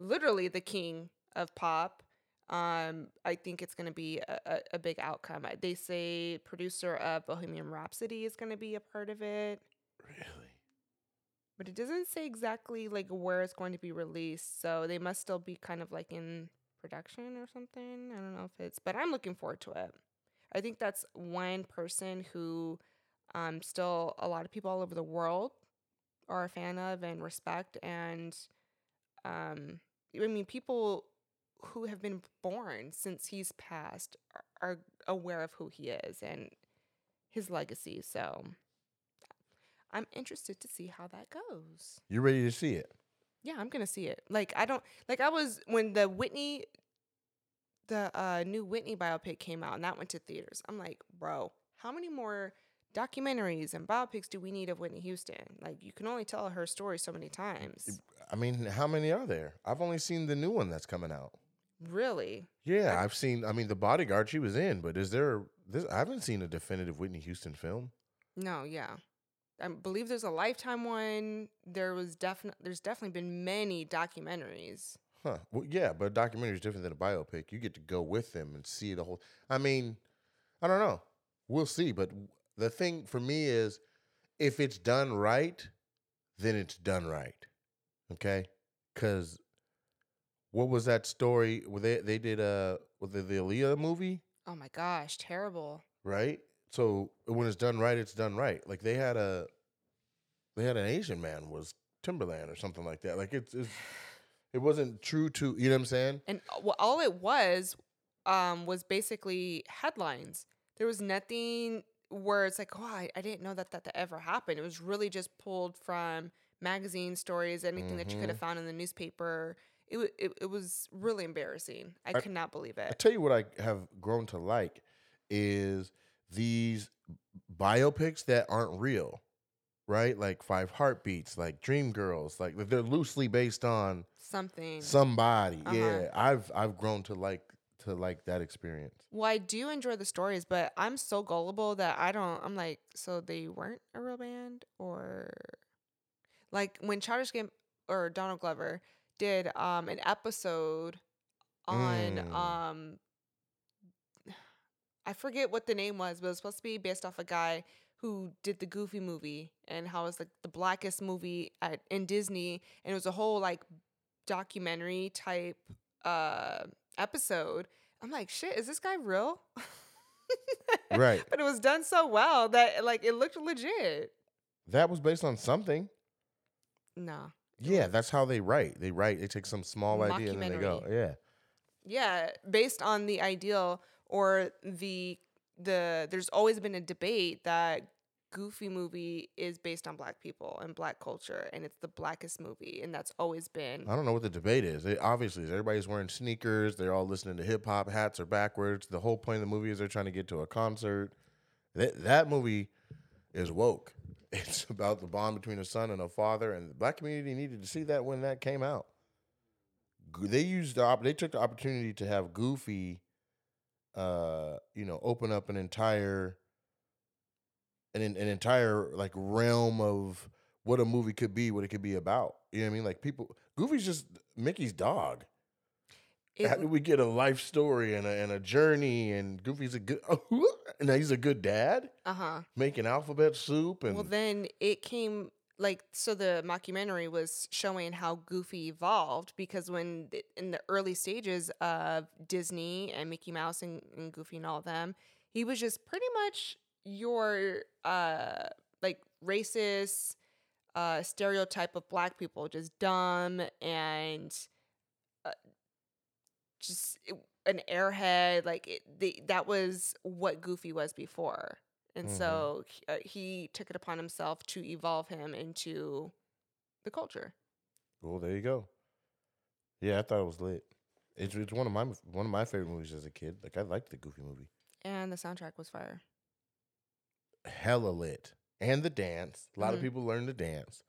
literally the king of pop. Um, I think it's going to be a, a, a big outcome. They say producer of Bohemian Rhapsody is going to be a part of it Really? but it doesn't say exactly like where it's going to be released. So they must still be kind of like in production or something. I don't know if it's, but I'm looking forward to it. I think that's one person who um still a lot of people all over the world are a fan of and respect and um I mean people who have been born since he's passed are, are aware of who he is and his legacy. So I'm interested to see how that goes. You're ready to see it? Yeah, I'm gonna see it. Like I don't like I was when the Whitney the uh new Whitney biopic came out and that went to theaters. I'm like, bro, how many more documentaries and biopics do we need of Whitney Houston? Like you can only tell her story so many times. I mean, how many are there? I've only seen the new one that's coming out. Really? Yeah, I've seen. I mean, the Bodyguard she was in, but is there? This I haven't seen a definitive Whitney Houston film. No, yeah. I believe there's a lifetime one. There was definitely there's definitely been many documentaries. Huh. Well, yeah, but a documentary is different than a biopic. You get to go with them and see the whole. I mean, I don't know. We'll see. But the thing for me is, if it's done right, then it's done right. Okay, because what was that story? Where they they did a with the, the Aaliyah movie, Oh my gosh, terrible. right? So when it's done right, it's done right. Like they had a, they had an Asian man was Timbaland or something like that. Like it's, it's it wasn't true to you know what I'm saying. And uh, well, all it was um, was basically headlines. There was nothing where it's like, oh, I, I didn't know that, that that ever happened. It was really just pulled from magazine stories, anything that you could have found in the newspaper. It, it, it was really embarrassing. I, could not believe it. I tell you what I have grown to like is these biopics that aren't real, right? Like Five Heartbeats, like Dream Girls, like they're loosely based on Something. somebody. Uh-huh. Yeah, I've I've grown to like to like that experience. Well, I do enjoy the stories, but I'm so gullible that I don't. I'm like, so they weren't a real band, or like when Childish Gam or Donald Glover did um an episode on Mm. um <sighs> I forget what the name was, but it was supposed to be based off a guy who did the Goofy movie and how it's like the blackest movie at in Disney, and it was a whole like documentary type uh episode. I'm like, shit, is this guy real? <laughs> Right. but it was done so well that like it looked legit. That was based on something. No. Yeah, that's how they write. They write. They take some small idea and then they go. Yeah. Yeah, based on the ideal or the the there's always been a debate that Goofy movie is based on black people and black culture and it's the blackest movie and that's always been I don't know what the debate is. It, obviously, everybody's wearing sneakers. They're all listening to hip hop. Hats are backwards. The whole point of the movie is they're trying to get to a concert. That that movie is woke. <laughs> It's about the bond between a son and a father, and the black community needed to see that when that came out. They used the op- they took the opportunity to have Goofy, uh, you know, open up an entire an an entire like realm of what a movie could be, what it could be about. You know what I mean? Like people, Goofy's just Mickey's dog. How do we get a life story and a, and a journey? And Goofy's a good, <laughs> and he's a good dad, uh-huh. making alphabet soup and Well, then it came like so the mockumentary was showing how Goofy evolved because when in the early stages of Disney and Mickey Mouse and, and Goofy and all them, he was just pretty much your uh like racist uh stereotype of black people, just dumb and uh, just an airhead. Like it, the, that was what Goofy was before. And Mhm. so he, uh, he took it upon himself to evolve him into the culture. well, there you go. Yeah, I thought it was lit. It's, it's one of my one of my favorite movies as a kid. Like I liked the Goofy movie. And the soundtrack was fire. hella lit and the dance. A lot of Mhm. people learned to dance,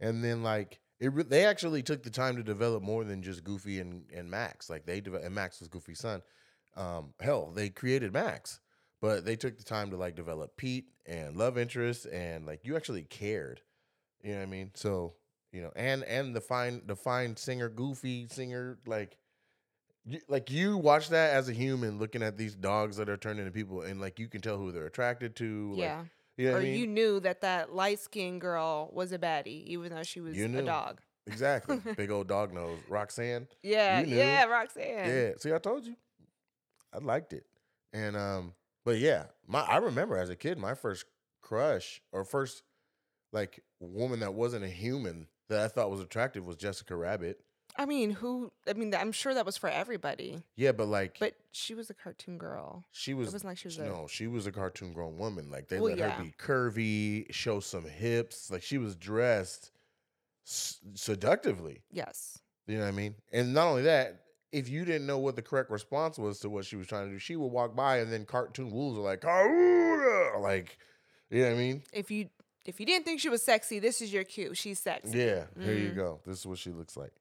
and then like it, re- they actually took the time to develop more than just Goofy and, and Max. Like they developed, and Max was Goofy's son. Um, hell, they created Max, but they took the time to like develop Pete and love interest, and like you actually cared. You know what I mean? So you know, and and the fine the fine singer Goofy singer like. You, like you watch that as a human, looking at these dogs that are turned into people, and like you can tell who they're attracted to. Like, yeah. you know or I mean? you knew that that light skinned girl was a baddie, even though she was a dog. Exactly. <laughs> Big old dog nose. Roxanne. Yeah, yeah, Roxanne. Yeah. See, I told you. I liked it. And um, but yeah, my I remember as a kid, my first crush or first like woman that wasn't a human that I thought was attractive was Jessica Rabbit. I mean, who? I mean, I'm sure that was for everybody, Yeah, but like but she was a cartoon girl. she was wasn't like she was a- no, she was a cartoon grown woman. Like they Well, let yeah. her be curvy, show some hips. Like she was dressed s- seductively. Yes. You know what I mean? And not only that, if you didn't know what the correct response was to what she was trying to do, she would walk by and then cartoon wolves are like, like, you know what I mean? If you if you didn't think she was sexy, this is your cue. She's sexy. Yeah, here you Mhm. go. This is what she looks like.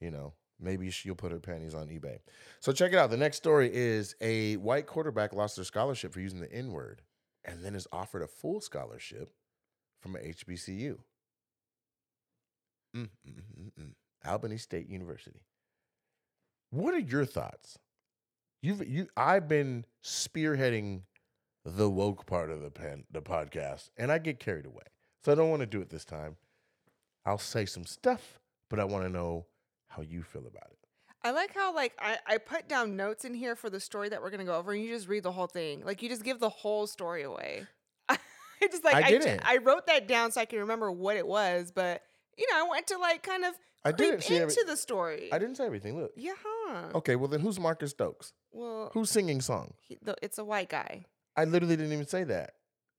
You know, maybe she'll put her panties on eBay. So check it out. The next story is a white quarterback lost their scholarship for using the N word and then is offered a full scholarship from a HBCU. Mm, mm, mm, mm. Albany State University. What are your thoughts? You've you I've been spearheading the woke part of the pen the podcast, and I get carried away. So I don't want to do it this time. I'll say some stuff, but I want to know how you feel about it. I like how like I, I put down notes in here for the story that we're gonna go over, and you just read the whole thing. Like you just give the whole story away. <laughs> I just like I I, didn't. I wrote that down so I can remember what it was, but you know I want to like kind of I creep didn't see into every- the story. I didn't say everything. Look. yeah. Okay, well then who's Marcus Stokes? Well, Who's singing songs? he, the, it's a white guy. I literally didn't even say that.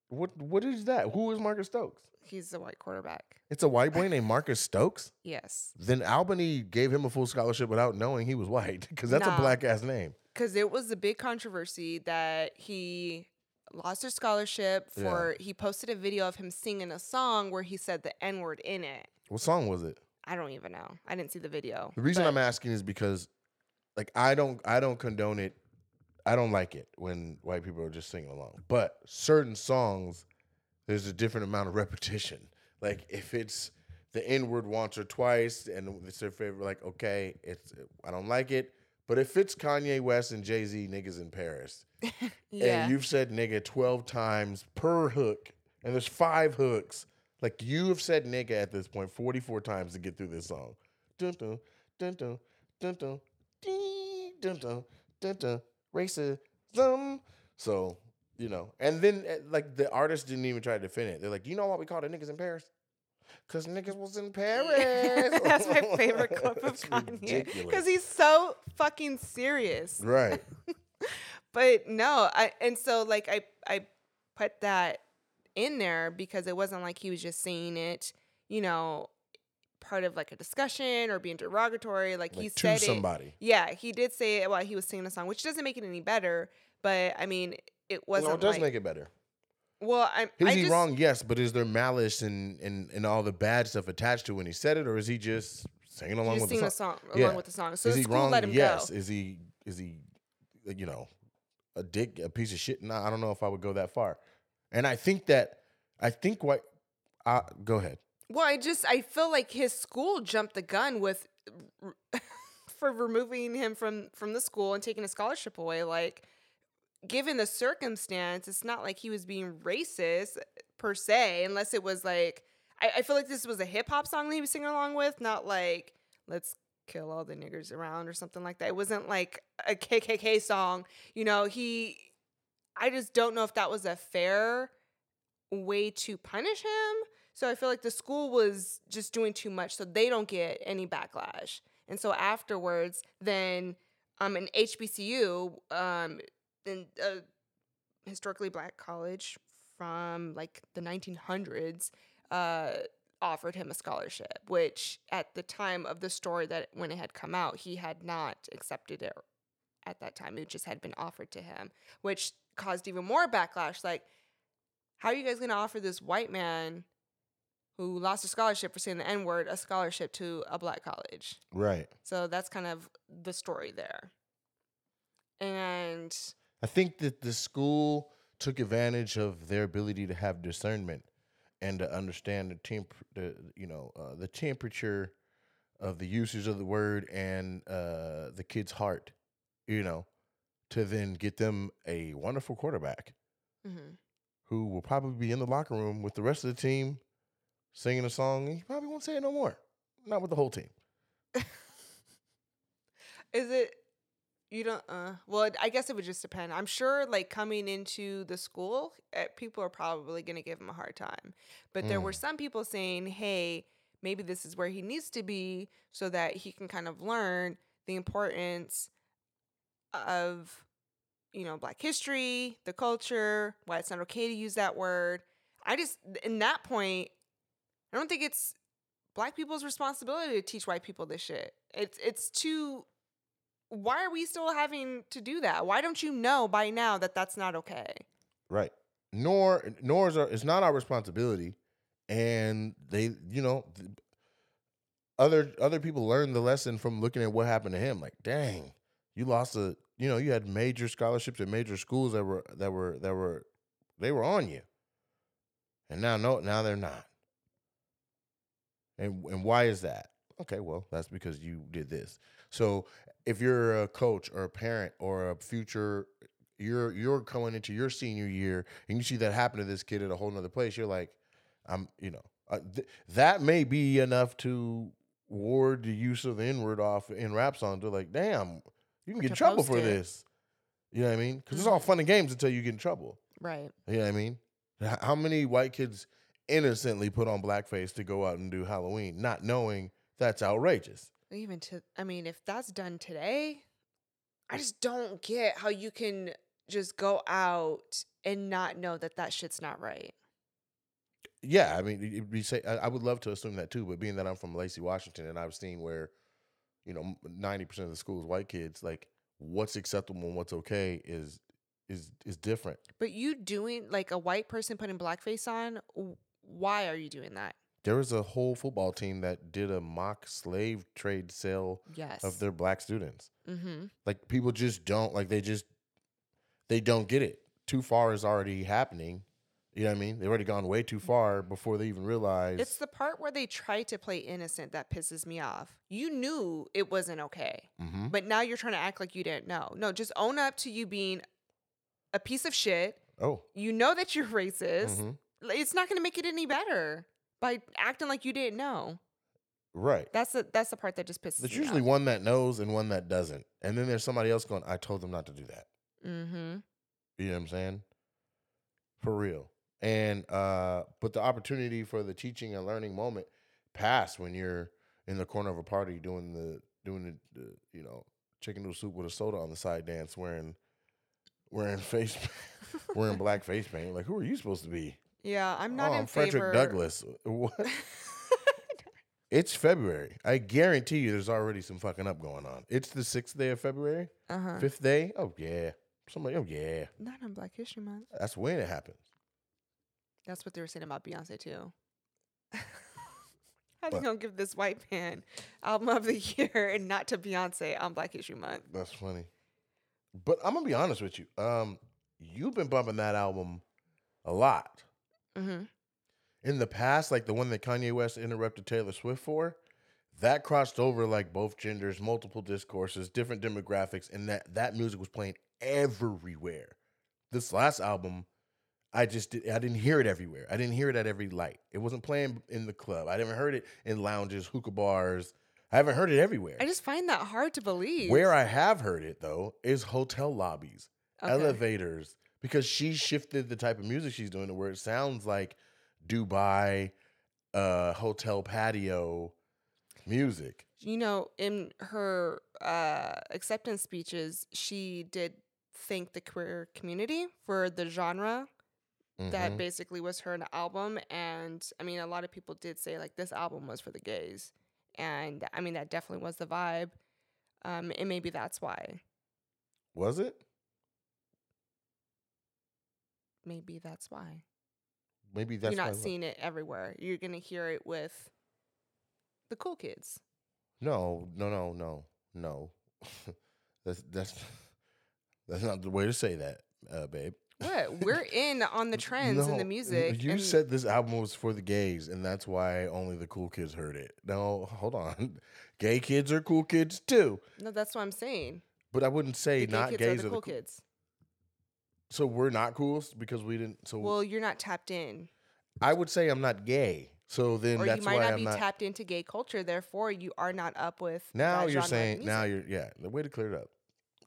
What what is that? Who is Marcus Stokes? He's a white quarterback. It's a white boy named Marcus Stokes. Yes, Then Albany gave him a full scholarship without knowing he was white <laughs> because that's Nah. a black ass name. because it was a big controversy that he lost his scholarship for. He posted a video of him singing a song where he said the N word in it. What song was it? I don't even know. I didn't see the video. The reason but- I'm asking is because, like, I don't I don't condone it. I don't like it when white people are just singing along. But certain songs, there's a different amount of repetition. Like if it's the N word once or twice and it's their favorite, like okay, it's I don't like it. But if it's Kanye West and Jay Z niggas in Paris, <laughs> yeah, and you've said nigga 12 times per hook, and there's five hooks. Like you have said nigga at this point 44 times to get through this song. Dun dun dun dun dun dun dee, dun dun dun dun racism. So, you know, and then eh, like the artist didn't even try to defend it. They're like, you know what we call the niggas in Paris? Cause niggas was in Paris. <laughs> That's my favorite <laughs> clip of Kanye because he's so fucking serious. right. <laughs> But no, I and so like I I put that in there because it wasn't like he was just saying it, you know, part of like a discussion or being derogatory. Like, he Like, to said somebody. it. Yeah, he did say it while he was singing the song, which doesn't make it any better. But I mean, it wasn't. No, it does like, make it better. Well, I'm. Is I he just, wrong? Yes, but is there malice and, and and all the bad stuff attached to when he said it, or is he just singing along Just with the the song? song, Yeah. along with the song. So is he wrong? let him yes. go. Is he is he you know a dick, a piece of shit? No, I don't know if I would go that far. And I think that I think what uh, go ahead. Well, I just I feel like his school jumped the gun with <laughs> for removing him from from the school and taking a scholarship away. Like, given the circumstance, it's not like he was being racist per se, unless it was like I, I feel like this was a hip hop song that he was singing along with, not like let's kill all the niggers around or something like that. It wasn't like a KKK song. You know, he. I just don't know if that was a fair way to punish him. So I feel like the school was just doing too much, so they don't get any backlash. And so afterwards, then um, an HBCU, um, in a historically black college from like the 1900s, uh, offered him a scholarship, which at the time of the story that when it had come out, he had not accepted it at that time. It just had been offered to him, which caused even more backlash. Like, how are you guys going to offer this white man who lost a scholarship for saying the N word a scholarship to a black college? Right. So that's kind of the story there. And I think that the school took advantage of their ability to have discernment and to understand the temp, the you know, uh, the temperature of the usage of the word and uh, the kid's heart, you know, to then get them a wonderful quarterback mhm. who will probably be in the locker room with the rest of the team singing a song. And he probably won't say it no more. Not with the whole team. <laughs> is it you don't uh well i guess it would just depend i'm sure like coming into the school eh, people are probably going to give him a hard time but there were Mm. some people saying hey maybe this is where he needs to be so that he can kind of learn the importance of you know black history the culture why it's not okay to use that word i just in that point i don't think it's black people's responsibility to teach white people this shit it's it's too why are we still having to do that? Why don't you know by now that that's not okay? Right. Nor nor is our, it's not our responsibility, and they you know other other people learn the lesson from looking at what happened to him. Like, dang, you lost a you know you had major scholarships at major schools that were that were that were they were on you, and now no now they're not. And and why is that? Okay, well that's because you did this. So if you're a coach or a parent or a future you're you're going into your senior year and you see that happen to this kid at a whole nother place, you're like, I'm, you know, uh, th- that may be enough to ward the use of the N word off in rap songs. They're like, damn, you can get in trouble for this. You know what I mean? Because it's all mm-hmm. fun and games until you get in trouble. Right. You know what I mean? How many white kids innocently put on blackface to go out and do Halloween, not knowing that's outrageous? Even to, I mean, if that's done today, I just don't get how you can just go out and not know that that shit's not right. Yeah, I mean, be say I I would love to assume that too, but being that I'm from Lacey, Washington, and I've seen where, you know, ninety percent of the school is white kids, like what's acceptable and what's okay is is is different. But you doing like a white person putting blackface on, why are you doing that? There was a whole football team that did a mock slave trade sale Yes. of their black students. mm-hmm. Like people just don't like they just they don't get it. Too far is already happening. You know what I mean? They've already gone way too far before they even realize. It's the part where they try to play innocent that pisses me off. You knew it wasn't okay, Mhm. but now you're trying to act like you didn't know. No, just own up to you being a piece of shit. Oh, You know that you're racist. mhm. It's not going to make it any better by acting like you didn't know. right. That's the that's the part that just pisses There's usually off. one that knows and one that doesn't. And then there's somebody else going, I told them not to do that. Mm-hmm. You know what I'm saying? For real. And uh but the opportunity for the teaching and learning moment pass when you're in the corner of a party doing the doing the, the you know, chicken noodle soup with a soda on the side dance wearing wearing <laughs> face wearing black face paint. Like who are you supposed to be? Yeah, I'm not oh, in I'm Frederick favor. Douglass. What? <laughs> it's February. I guarantee you there's already some fucking up going on. It's the sixth day of February. uh huh. Fifth day? Oh yeah. Somebody, oh yeah. Not on Black History Month. That's when it happens. That's what they were saying about Beyonce too. <laughs> How they What? gonna give this white man album of the year and not to Beyonce on Black History Month? That's funny. But I'm gonna be honest with you. Um, you've been bumping that album a lot Mm-hmm. in the past, like the one that Kanye West interrupted Taylor Swift for. That crossed over like both genders, multiple discourses, different demographics, and that that music was playing everywhere. This last album, I just did, I didn't hear it everywhere. I didn't hear it at every light. It wasn't playing in the club. I didn't heard it in lounges, hookah bars. I haven't heard it everywhere. I just find that hard to believe. Where I have heard it though is hotel lobbies, Okay. elevators, because she shifted the type of music she's doing to where it sounds like Dubai, uh, hotel patio music. you know, in her uh, acceptance speeches, she did thank the queer community for the genre that Mhm. basically was her album. And I mean, a lot of people did say like this album was for the gays, and I mean that definitely was the vibe. Um, and maybe that's why. was it? Maybe that's why Maybe that's you're not seeing it everywhere. You're gonna hear it with the cool kids. No, no, no, no, no. <laughs> that's that's <laughs> that's not the way to say that, uh, babe. What we're in on the trends in No, the music. You and- said this album was for the gays, and that's why only the cool kids heard it. No, hold on. <laughs> Gay kids are cool kids too. no, that's what I'm saying. But I wouldn't say The gay not kids gays are the cool cool- kids. So we're not cool because we didn't. So Well, you're not tapped in, I would say I'm not gay. So then or you that's might why not I'm be not. tapped into gay culture. Therefore, you are not up with. now you're saying. Now you're yeah. The way to clear it up.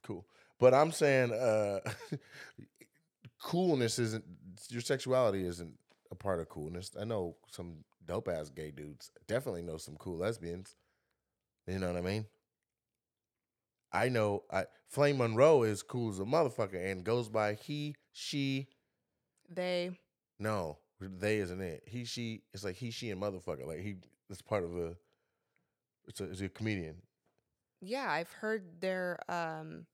Cool. But I'm saying uh <laughs> coolness isn't your sexuality isn't a part of coolness. I know some dope ass gay dudes. Definitely know some cool lesbians. You know what I mean? I know I Flame Monroe is cool as a motherfucker and goes by he, she, they. no, they isn't it. He, she, it's like he, she, and motherfucker. Like he, it's part of a. It's a, it's a comedian. Yeah, I've heard their um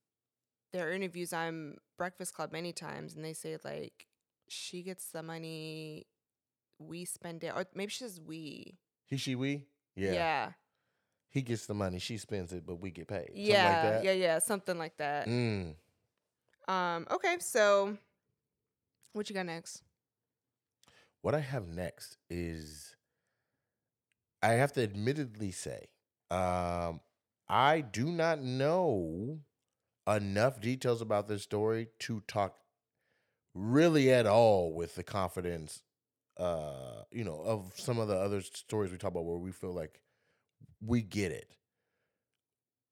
their interviews on Breakfast Club many times, and they say like she gets the money, we spend it, or maybe she says we. He, she, we. Yeah. yeah, He gets the money, she spends it, but we get paid. Yeah, like that. yeah, yeah, something like that. Mm. Um, okay, so what you got next? What I have next is I have to admittedly say, um, I do not know enough details about this story to talk really at all with the confidence uh you know of some of the other stories we talk about where we feel like we get it.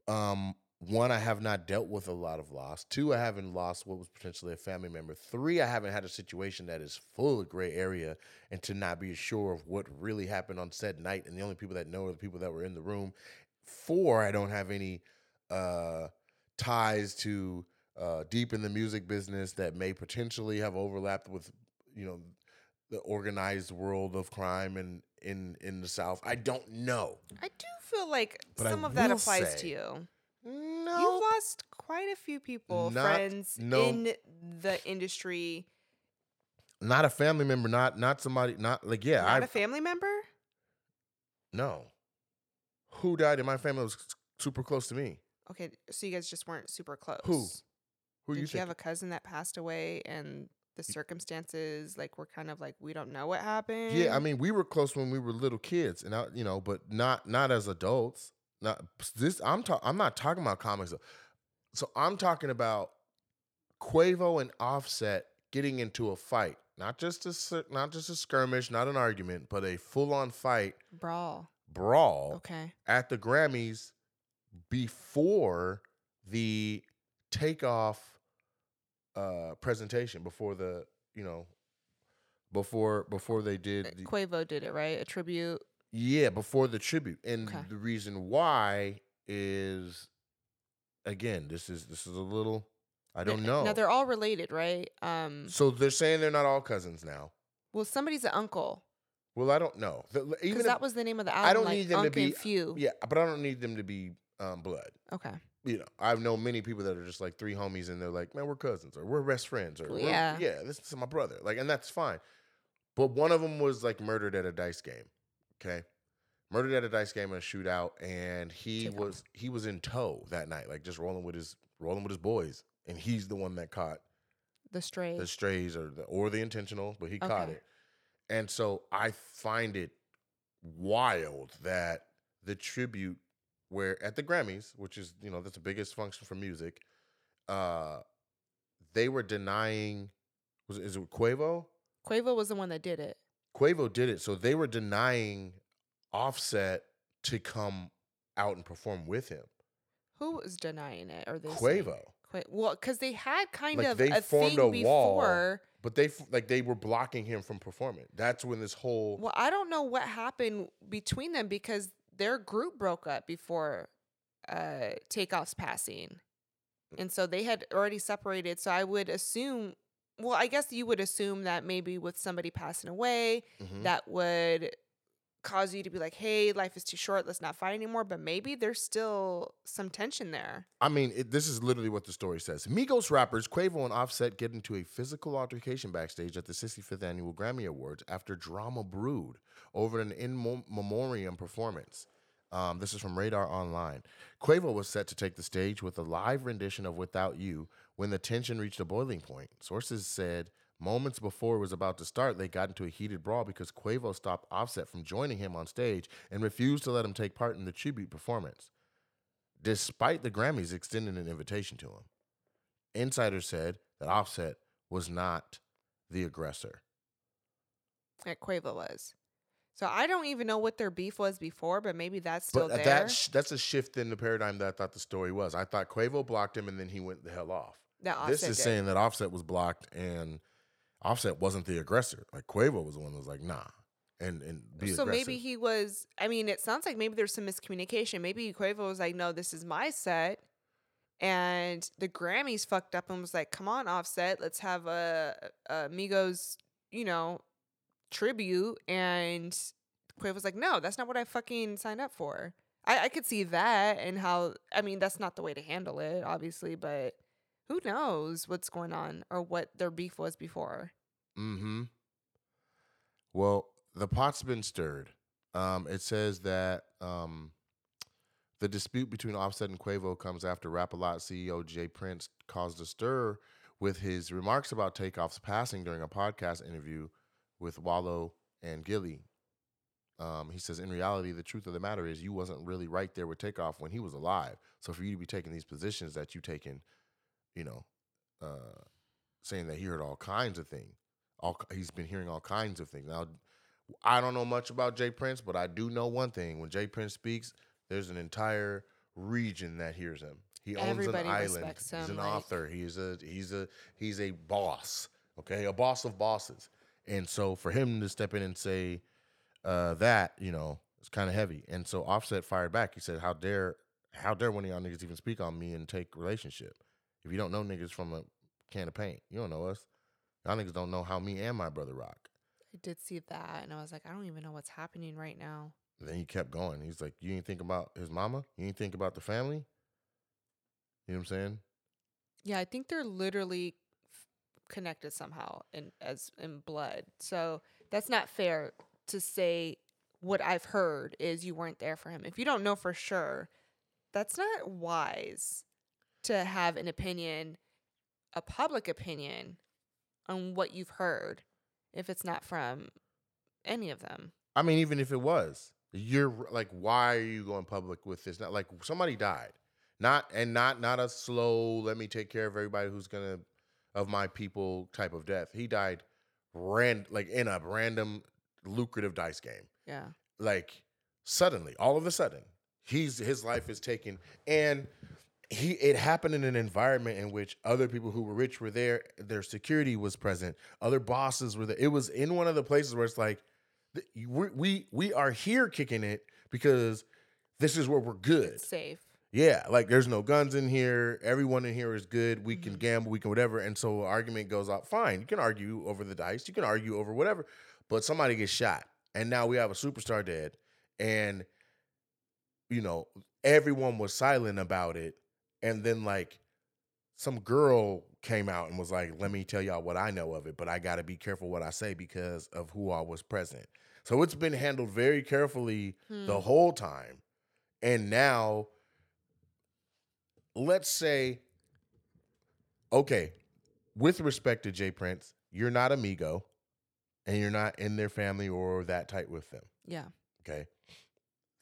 Um one i have not dealt with a lot of loss. Two i haven't lost what was potentially a family member. Three i haven't had a situation that is full of gray area and to not be sure of what really happened on said night and the only people that know are the people that were in the room. Four i don't have any uh ties to uh, deep in the music business that may potentially have overlapped with, you know, the organized world of crime and in in the South. I don't know. I do feel like But I some of that will applies say- to you. No, You've lost quite a few people, Not- friends no. in the industry. not a family member, not not somebody, not like yeah. Not I a family member? no. Who died in my family was super close to me. Okay, so you guys just weren't super close. Who? Who Did you you, have a cousin that passed away and the circumstances like were kind of like we don't know what happened? Yeah, I mean, we were close when we were little kids, and I, you know, but not not as adults. Not this. I'm talking. I'm not talking about comics. though. So I'm talking about Quavo and Offset getting into a fight, not just a not just a skirmish, not an argument, but a full on fight brawl. brawl Okay. at the Grammys before the takeoff uh presentation before the you know before before they did the, Quavo did it, right? A tribute. yeah, before the tribute. And Okay. the reason why is again, this is this is a little I don't know. Now they're all related, right? Um so they're saying they're not all cousins now. well somebody's an uncle. Well, I don't know. Because that was the name of the album. I don't like need them to be Few. Yeah, but I don't need them to be um, blood. Okay. You know, I've known many people that are just like three homies and they're like, man, we're cousins or we're best friends or Yeah. yeah, this is my brother. Like, and that's fine. But one of them was like murdered at a dice game. Okay. Murdered at a dice game in a shootout, and he Takeoff. was he was in tow that night, like just rolling with his rolling with his boys, and he's the one that caught The Stray. the strays or the or the intentional, but he caught it. And so I find it wild that the tribute where at the Grammys, which is, you know, that's the biggest function for music, uh they were denying was it, is it Quavo? Quavo was the one that did it. Quavo did it. So they were denying Offset to come out and perform with him. Who was denying it? Or they Quavo. Qua- well, because they had kind Like, of they a formed thing a wall. before. But they like they were blocking him from performing. That's when this whole Well, I don't know what happened between them because their group broke up before uh Takeoff's passing. And so they had already separated. So I would assume well, I guess you would assume that maybe with somebody passing away, Mhm. that would cause you to be like, hey, life is too short, let's not fight anymore. But maybe there's still some tension there. I mean, it, this is literally what the story says. Migos rappers Quavo and Offset get into a physical altercation backstage at the 65th Annual Grammy Awards after drama brewed over an in memoriam performance. Um, this is from Radar Online. Quavo was set to take the stage with a live rendition of Without You when the tension reached a boiling point. Sources said moments before it was about to start, they got into a heated brawl because Quavo stopped Offset from joining him on stage and refused to let him take part in the tribute performance despite the Grammys extending an invitation to him. Insiders said that Offset was not the aggressor. That Quavo was. So I don't even know what their beef was before, but maybe that's still but there. that sh- that's a shift in the paradigm that I thought the story was. I thought Quavo blocked him and then he went the hell off. that this is did. saying that Offset was blocked and Offset wasn't the aggressor. Like Quavo was the one that was like, nah, and and be so aggressive. maybe he was. I mean, it sounds like maybe there's some miscommunication. Maybe Quavo was like, "No, this is my set," and the Grammys fucked up and was like, "Come on, Offset, let's have a, a Migos, you know, tribute." And Quavo's like, "No, that's not what I fucking signed up for." I, I could see that and how. I mean, that's not the way to handle it, obviously, but who knows what's going on or what their beef was before. Mm-hmm. Well, the pot's been stirred. Um, it says that um, the dispute between Offset and Quavo comes after Rap A Lot CEO J. Prince caused a stir with his remarks about Takeoff's passing during a podcast interview with Wallo and Gillie. Um, he says, in reality, the truth of the matter is you wasn't really right there with Takeoff when he was alive. So for you to be taking these positions that you taken, you know, uh, saying that he heard all kinds of things. All he's been hearing all kinds of things. Now, I don't know much about J. Prince, but I do know one thing: when J. Prince speaks, there's an entire region that hears him. He owns Everybody an island. He's an like- author. He's a he's a he's a boss. Okay, a boss of bosses. And so for him to step in and say uh, that, you know, it's kind of heavy. And so Offset fired back. He said, "How dare how dare one of y'all niggas even speak on me and take relationship? If you don't know niggas from a can of paint, you don't know us. Y'all niggas don't know how me and my brother rock. I did see that, and I was like, I don't even know what's happening right now. And then he kept going. He's like, You ain't think about his mama? You ain't think about the family? You know what I'm saying? Yeah, I think they're literally f- connected somehow in as in blood. So that's not fair to say what I've heard is you weren't there for him. If you don't know for sure, that's not wise to have an opinion, a public opinion on what you've heard if it's not from any of them. I mean, even if it was, you're like, why are you going public with this? Not like somebody died, not and not not a slow. Let me take care of everybody who's gonna of my people type of death. He died, ran like in a random lucrative dice game. Yeah. Like suddenly, all of a sudden, he's his life is taken, and he it happened in an environment in which other people who were rich were there. Their security was present. Other bosses were there. It was in one of the places where it's like we we are here kicking it because this is where we're good. It's safe. Yeah, like there's no guns in here. Everyone in here is good. We can mm-hmm. gamble. We can whatever. And so argument goes out. Fine, you can argue over the dice. You can argue over whatever. But somebody gets shot, and now we have a superstar dead, and you know everyone was silent about it. And then like some girl came out and was like, "Let me tell y'all what I know of it, but I got to be careful what I say because of who I was present." So it's been handled very carefully the hmm. whole time. And now let's say okay, with respect to J. Prince, you're not amigo and you're not in their family or that tight with them, Yeah. okay?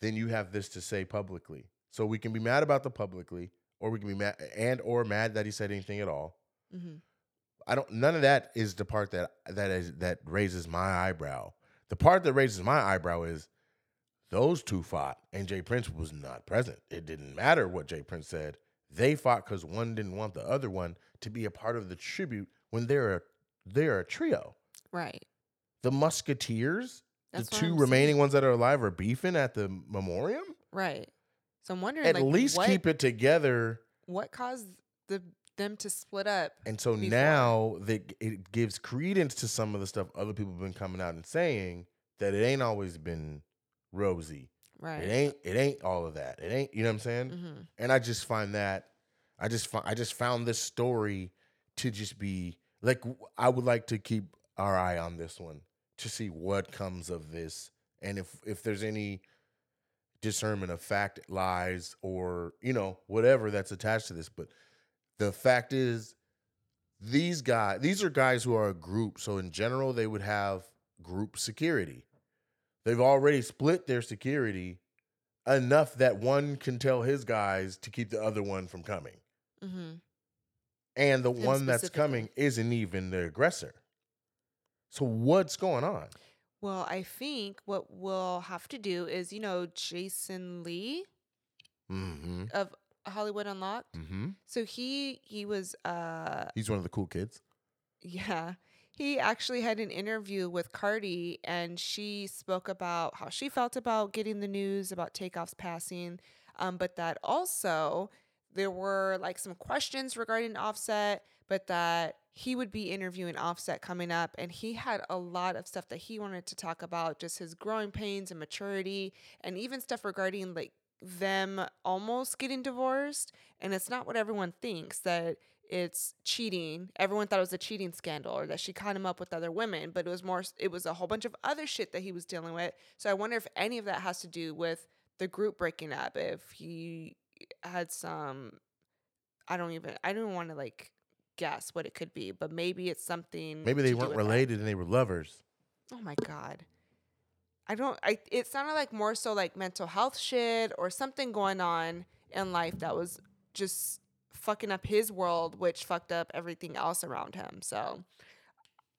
Then you have this to say publicly. So we can be mad about the publicly or we can be mad and or mad that he said anything at all. hmm I don't. None of that is the part that that is that raises my eyebrow. The part that raises my eyebrow is those two fought, and J. Prince was not present. It didn't matter what J. Prince said. They fought because one didn't want the other one to be a part of the tribute when they're a they're a trio. Right. The Musketeers, That's the two remaining ones that are alive, are beefing at the memoriam. Right. So I'm wondering, At like, least what, keep it together. what caused the them to split up? And so before. now that it gives credence to some of the stuff other people have been coming out and saying that it ain't always been rosy. Right. It ain't it ain't all of that. It ain't you know what I'm saying? hmm And I just find that I just find I just found this story to just be like I would like to keep our eye on this one to see what comes of this and if if there's any discernment of fact lies or you know whatever that's attached to this but the fact is these guys these are guys who are a group so in general they would have group security. They've already split their security enough that one can tell his guys to keep the other one from coming. Hmm and the Him one that's coming isn't even the aggressor. So what's going on Well, I think what we'll have to do is, you know, Jason Lee mm-hmm of Hollywood Unlocked. mm-hmm So he he was uh he's one of the cool kids yeah. He actually had an interview with Cardi and she spoke about how she felt about getting the news about Takeoff's passing. Um, but that also there were like some questions regarding Offset, but that he would be interviewing Offset coming up and he had a lot of stuff that he wanted to talk about, just his growing pains and maturity, and even stuff regarding like them almost getting divorced. And it's not what everyone thinks that it's cheating. Everyone thought it was a cheating scandal or that she caught him up with other women, but it was more, it was a whole bunch of other shit that he was dealing with. So I wonder if any of that has to do with the group breaking up, if he had some, I don't even, I don't want to like guess what it could be, but maybe it's something. maybe they weren't with that. related and they were lovers Oh my god. I don't I it sounded like more so like mental health shit or something going on in life that was just fucking up his world which fucked up everything else around him. So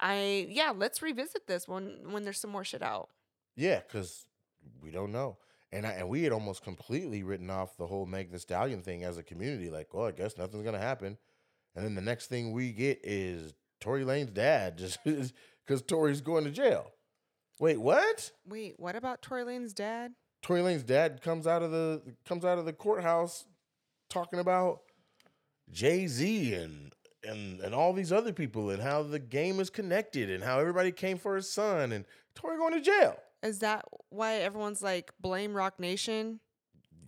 I yeah, let's revisit this when when there's some more shit out. Yeah, because we don't know. And I, and we had almost completely written off the whole Meg the Stallion thing as a community. Like, oh, I guess nothing's gonna happen. And then the next thing we get is Tory Lanez dad just <laughs> because Tory's going to jail. Wait, what? Wait, what about Tory Lanez dad? Tory Lanez dad comes out of the comes out of the courthouse talking about Jay Z and and and all these other people and how the game is connected and how everybody came for his son and Tory going to jail. Is that why everyone's like blame Roc Nation?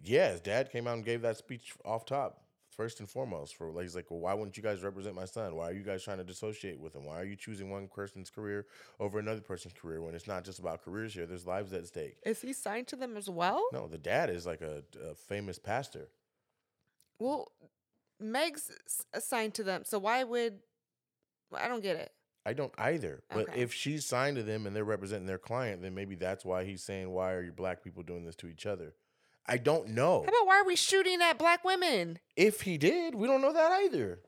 Yeah, his dad came out and gave that speech off top first and foremost for like he's like, well, why wouldn't you guys represent my son? Why are you guys trying to dissociate with him? Why are you choosing one person's career over another person's career when it's not just about careers here? There's lives at stake. Is he signed to them as well? No, the dad is like a, a famous pastor. Well, Meg's s- assigned to them, so why would I don't get it. I don't either. But Okay. if she's signed to them and they're representing their client, then maybe that's why he's saying, "Why are you black people doing this to each other?" I don't know. How about why are we shooting at black women? if he did, we don't know that either.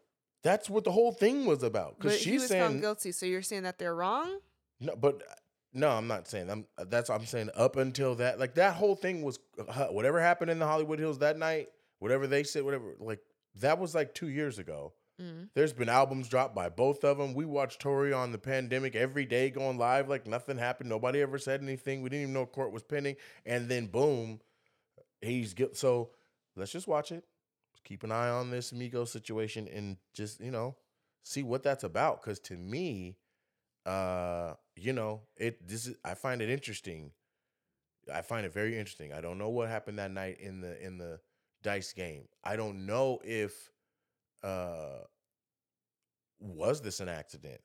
That's what the whole thing was about. But Because he she's was saying found guilty, so you're saying that they're wrong? No, but uh, no, I'm not saying. I'm that's what I'm saying. Up until that, like that whole thing was uh, whatever happened in the Hollywood Hills that night, whatever they said, whatever. Like that was like two years ago. Mm. There's been albums dropped by both of them. We watched Tory on the pandemic every day going live, like nothing happened. Nobody ever said anything. We didn't even know court was pending, and then boom, he's guilty. So let's just watch it. Keep an eye on this Migos situation and just you know see what that's about. Because to me, uh, you know, it this is I find it interesting. I find it very interesting. I don't know what happened that night in the in the dice game. I don't know if uh was this an accident?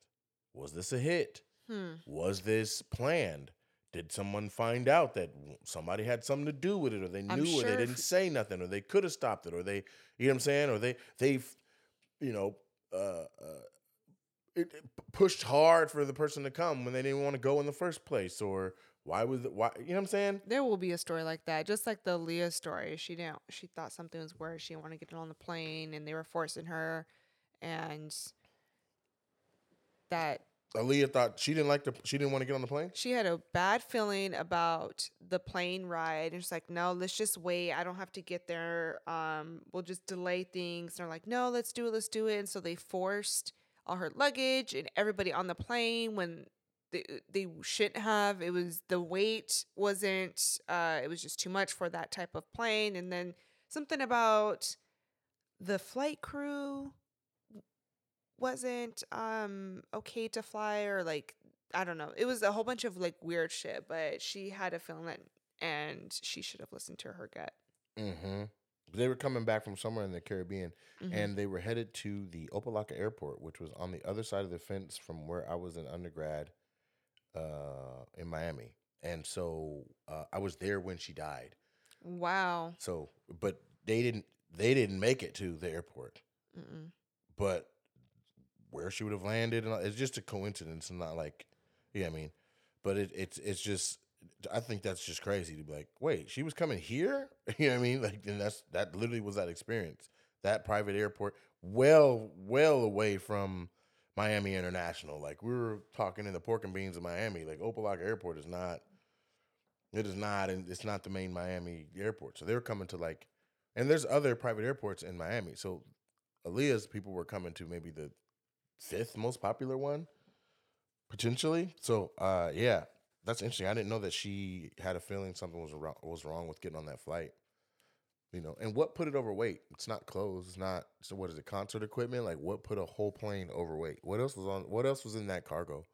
Was this a hit? Hmm. Was this planned? Did someone find out that somebody had something to do with it, or they knew, I'm or they didn't say nothing, or they could have stopped it, or they, you know what I'm saying, or they they've, you know, uh, uh, it, it pushed hard for the person to come when they didn't want to go in the first place, or why was it, why, you know what I'm saying? There will be a story like that, just like the Leah story. She didn't. She thought something was worse. She didn't want to get on the plane, and they were forcing her, and that Aaliyah thought she didn't like the, she didn't want to get on the plane. she had a bad feeling about the plane ride, and she's like, "No, let's just wait. I don't have to get there. Um, we'll just delay things." And they're like, "No, let's do it. Let's do it." And so they forced all her luggage and everybody on the plane when they they shouldn't have. It was the weight wasn't. Uh, it was just too much for that type of plane. And then something about the flight crew wasn't um okay to fly or like I don't know. It was a whole bunch of like weird shit, but she had a feeling that and she should have listened to her gut. Mm-hmm. They were coming back from somewhere in the Caribbean, Mhm. and they were headed to the Opa-locka Airport, which was on the other side of the fence from where I was an undergrad uh, in Miami. And so uh, I was there when she died. Wow. So, but they didn't they didn't make it to the airport. Mm-mm. But where she would have landed, and it's just a coincidence, and not like, yeah, I mean, but it, it's it's just. I think that's just crazy to be like, wait, she was coming here. <laughs> You know what I mean? Like, and that's that literally was that experience. That private airport, well, well away from Miami International. Like we were talking in the pork and beans of Miami. Like Opa-locka Airport is not. It is not, and it's not the main Miami airport. So they're coming to like, and there's other private airports in Miami. So Aaliyah's people were coming to maybe the fifth most popular one, potentially. So, uh, yeah, that's interesting. I didn't know that she had a feeling something was wrong, was wrong with getting on that flight. You know, and what put it overweight? It's not clothes. It's not. So what is it? Concert equipment? Like what put a whole plane overweight? What else was on? What else was in that cargo?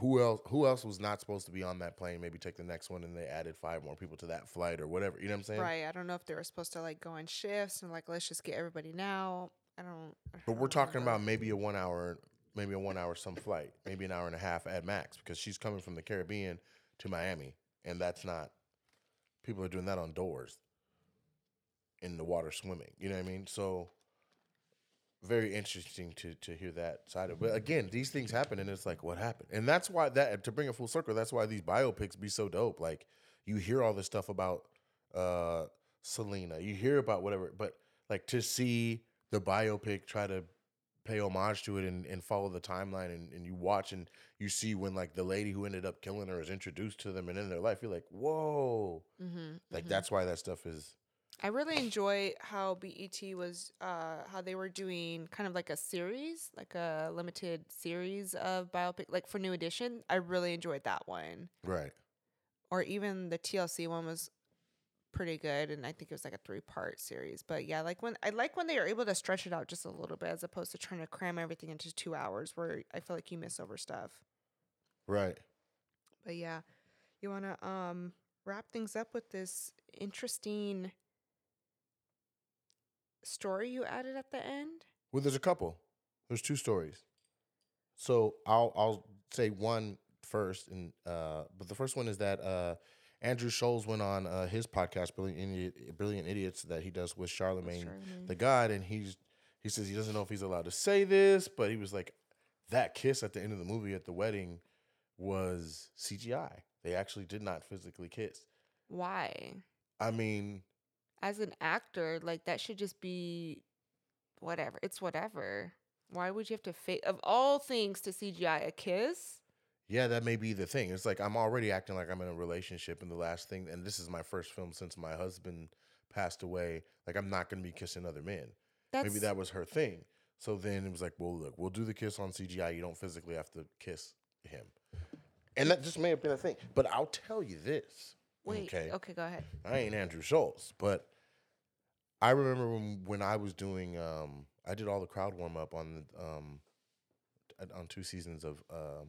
Who else? Who else was not supposed to be on that plane? Maybe take the next one, and they added five more people to that flight or whatever. You know what I'm saying? Right. I don't know if they were supposed to like go in shifts and like let's just get everybody now. I don't. I But we're talking about maybe a one hour, maybe a one hour some flight, maybe an hour and a half at max, because she's coming from the Caribbean to Miami, and that's not. People are doing that on doors. In the water swimming, you know what I mean. So, very interesting to to hear that side of. it. But again, these things happen, and it's like, what happened? And that's why that to bring it full circle. That's why these biopics be so dope. Like you hear all this stuff about uh Selena, you hear about whatever, but like to see the biopic try to pay homage to it and, and follow the timeline and, and you watch and you see when like the lady who ended up killing her is introduced to them and in their life, you're like, whoa. Mhm, Like mhm. that's why that stuff is I really enjoy how BET was, uh, how they were doing kind of like a series, like a limited series of biopic, like for New Edition. I really enjoyed that one. right. or even the TLC one was pretty good, and I think it was like a three part series. But yeah, like when I like when they are able to stretch it out just a little bit, as opposed to trying to cram everything into two hours, where I feel like you miss over stuff. Right. But yeah, you want to um wrap things up with this interesting story you added at the end? Well, there's a couple. There's two stories. So I'll I'll say one first, and uh, but the first one is that uh, Andrew Schulz went on uh, his podcast, Brilliant Idiot, Brilliant Idiots, that he does with Charlemagne, Charlemagne. the God, and he's he says he doesn't know if he's allowed to say this, but he was like, that kiss at the end of the movie at the wedding was CGI. They actually did not physically kiss. Why? I mean, As an actor, like that should just be whatever. It's whatever. Why would you have to fake of all things to CGI a kiss? Yeah, that may be the thing. It's like I'm already acting like I'm in a relationship, and the last thing, and this is my first film since my husband passed away. Like I'm not going to be kissing other men. That's Maybe that was her thing. So then it was like, well, look, we'll do the kiss on CGI. You don't physically have to kiss him, and that just may have been a thing. But I'll tell you this. wait. okay. Okay. go ahead. I ain't Andrew Schulz, but I remember when when I was doing um I did all the crowd warm up on the um on two seasons of um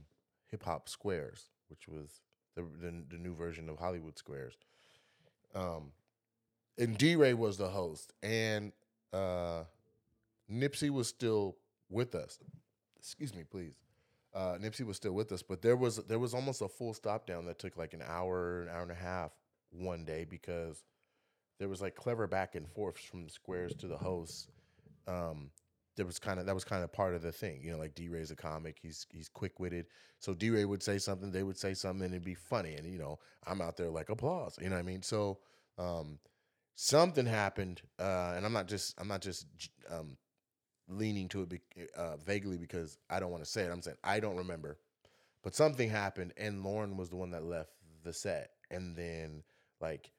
Hip Hop Squares, which was the, the the new version of Hollywood Squares. Um and DeRay was the host and uh Nipsey was still with us. Excuse me, please. Uh, Nipsey was still with us, but there was there was almost a full stop down that took like an hour, an hour and a half one day because there was like clever back and forths from the squares to the hosts. Um, there was kind of that was kind of part of the thing, you know. Like DeRay's a comic; he's he's quick witted. So DeRay would say something, they would say something, and it'd be funny. And you know, I'm out there like applause. You know what I mean? So um, something happened, uh, and I'm not just I'm not just um, leaning to it be, uh, vaguely because I don't want to say it. I'm saying I don't remember, but something happened, and Lauren was the one that left the set, and then like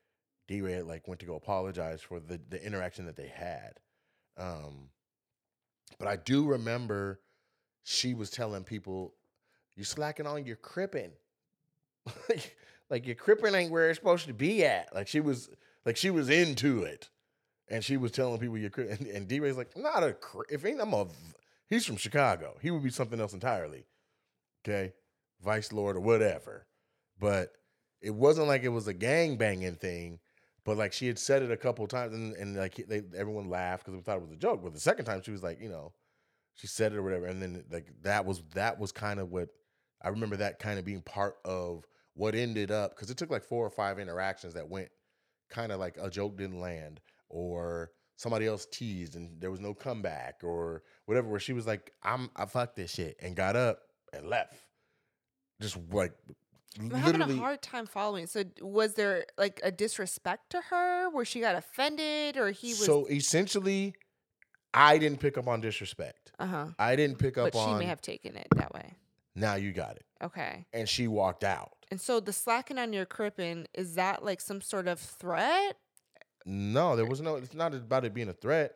DeRay like went to go apologize for the the interaction that they had. Um, but I do remember she was telling people, "You're slacking on your cripping." <laughs> like, like your cripping ain't where it's supposed to be at. Like she was, like she was into it, and she was telling people you're. cri- <laughs> And, and DeRay's like, not a. If ain't I'm a. He's from Chicago. He would be something else entirely. Okay, Vice Lord or whatever, but it wasn't like it was a gang banging thing. But like she had said it a couple times, and, and like they everyone laughed because we thought it was a joke. But the second time she was like, you know, she said it or whatever, and then like that was that was kind of what I remember that kind of being part of what ended up because it took like four or five interactions that went kind of like a joke didn't land or somebody else teased and there was no comeback or whatever. Where she was like, I'm I fuck this shit and got up and left, just like I'm having a hard time following. So was there like a disrespect to her where she got offended or he was so essentially, I didn't pick up on disrespect. uh-huh. I didn't pick up on But she may have taken it that way. now you got it, Okay. and she walked out. And so the slacking on your crippin, is that like some sort of threat? No, there was no. It's not about it being a threat.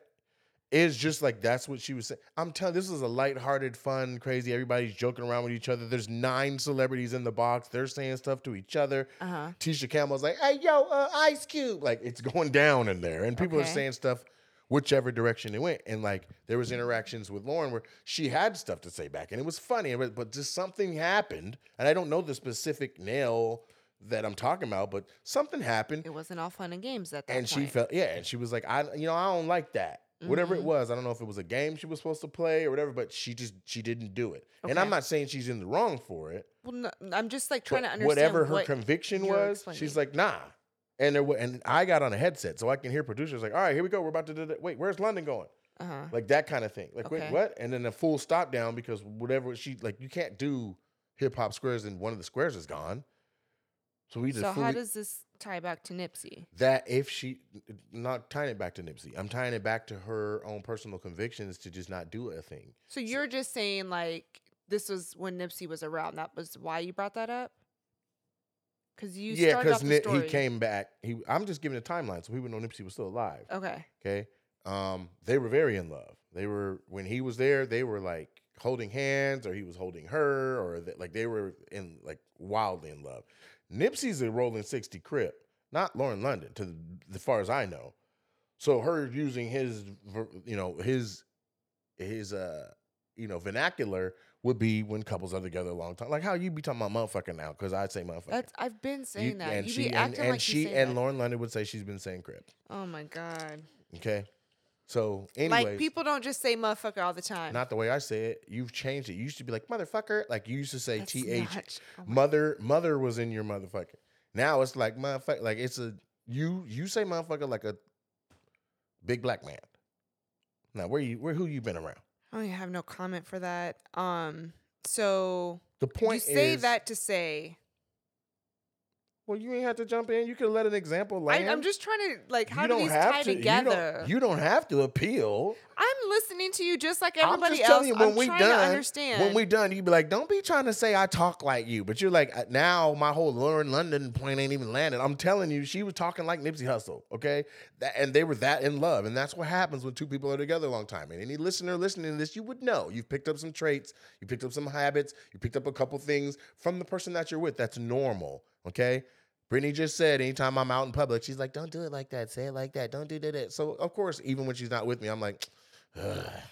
It's just like that's what she was saying. I'm telling. This is a lighthearted, fun, crazy. Everybody's joking around with each other. There's nine celebrities in the box. They're saying stuff to each other. Uh-huh. Tisha Campbell's like, "Hey, yo, uh, Ice Cube!" Like it's <laughs> going down in there, and people are saying stuff whichever direction it went. And like there was interactions with Lauren where she had stuff to say back, and it was funny. But, but just something happened, and I don't know the specific nail that I'm talking about, but something happened It wasn't all fun and games at that and she felt yeah and she was like i you know i don't like that whatever it Mhm. was i don't know if it was a game she was supposed to play or whatever but she just she didn't do it. And i'm not saying she's in the wrong for it. Well, no, I'm just like but trying to understand whatever her what conviction you're was she's explaining. like nah. And there wa- and i got on a headset so i can hear producers like all right here we go. We're about to do that wait where's london going? Uh-huh. like that kind of thing. Like wait what? And then a full stop down because whatever she like you can't do hip-hop squares and one of the squares is gone. So we just So fully, how does this tie back to Nipsey? that if she not tying it back to Nipsey, I'm tying it back to her own personal convictions to just not do a thing. So you're just saying like this was when Nipsey was around. That was why you brought that up. Because you yeah, because story. he came back. He I'm just giving a timeline so people know Nipsey was still alive. Okay. Okay, um, they were very in love. They were when he was there. They were like holding hands, or he was holding her, or that like they were in like wildly in love. Nipsey's a rolling 60 crip, not Lauren London, to the, as far as I know. So her using his, you know, his, his, uh, you know, vernacular would be when couples are together a long time. Like how you be talking about motherfucker now, because I'd say motherfucker. That's I've been saying You- that. and You she be and, acting and like she and that. Lauren London would say she's been saying crip. Oh my god. Okay, so anyways, Like people don't just say motherfucker all the time. not the way I say it. You've changed it. You used to be like motherfucker, like you used to say That's T H. not- oh Mother, mother was in your motherfucker. Now it's like motherfucker, like it's a you. You say motherfucker like a big black man. Now where you where who you been around? I don't have no comment for that. Um. So The point you say is that to say Well, you ain't have to jump in. You could let an example I, land. I'm just trying to like how you do these tie to, together? You don't, you don't have to appeal. I'm listening to you just like I'm everybody just else. telling you when I'm we trying done. to understand. When we done, you'd be like, "Don't be trying to say I talk like you," but you're like, "Uh, "Now my whole Lauren London point ain't even landed." I'm telling you, she was talking like Nipsey Hussle, okay? That, and they were that in love, and that's what happens when two people are together a long time. And any listener listening to this, you would know you've picked up some traits, you picked up some habits, you picked up a couple things from the person that you're with. That's normal, okay? Britney just said, anytime I'm out in public, she's like, "Don't do it like that. Say it like that. Don't do that." So of course, even when she's not with me, I'm like.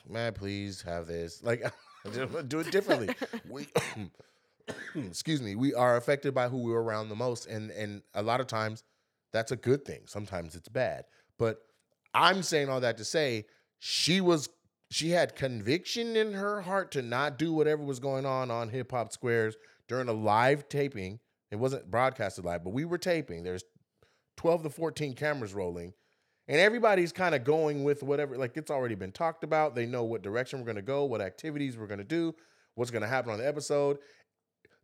Man, please have this. Like, <laughs> do it differently. <laughs> we, <coughs> excuse me, we are affected by who we're around the most, and and a lot of times that's a good thing. Sometimes it's bad, but I'm saying all that to say she was she had conviction in her heart to not do whatever was going on on Hip Hop Squares during a live taping. It wasn't broadcasted live, but we were taping. There's 12 to 14 cameras rolling and everybody's kind of going with whatever like it's already been talked about. They know what direction we're going to go what activities we're going to do what's going to happen on the episode.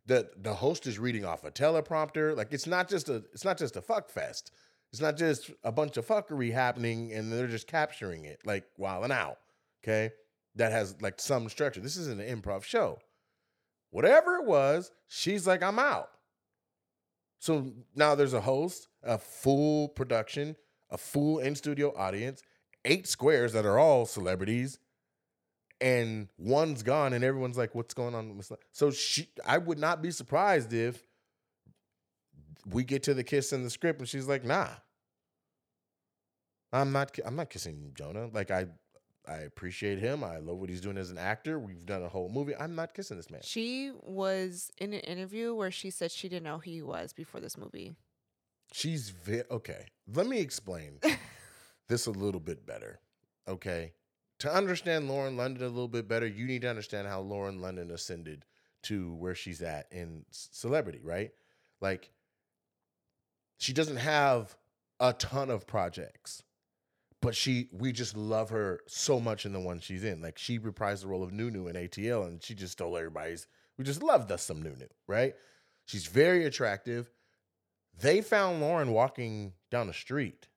The the host is reading off a teleprompter. Like it's not just a it's not just a fuck fest. It's not just a bunch of fuckery happening and they're just capturing it like while and out okay? That has like some structure. This isn't an improv show. Whatever it was she's like i'm out so now there's a host a full production a full in studio audience, eight squares that are all celebrities, and one's gone, and everyone's like, "What's going on?" So she, I would not be surprised if we get to the kiss in the script, and she's like, "Nah, I'm not. I'm not kissing Jonah. Like I, I appreciate him. I love what he's doing as an actor. We've done a whole movie. I'm not kissing this man." She was in an interview where she said she didn't know who he was before this movie. She's very okay. Let me explain <laughs> this a little bit better. Okay. To understand Lauren London a little bit better, you need to understand how Lauren London ascended to where she's at in celebrity, right? Like, she doesn't have a ton of projects, but she, we just love her so much in the one she's in. Like, she reprised the role of Nunu in ATL, and she just stole everybody's. We just loved us some Nunu, right? She's very attractive they found Lauren walking down the street,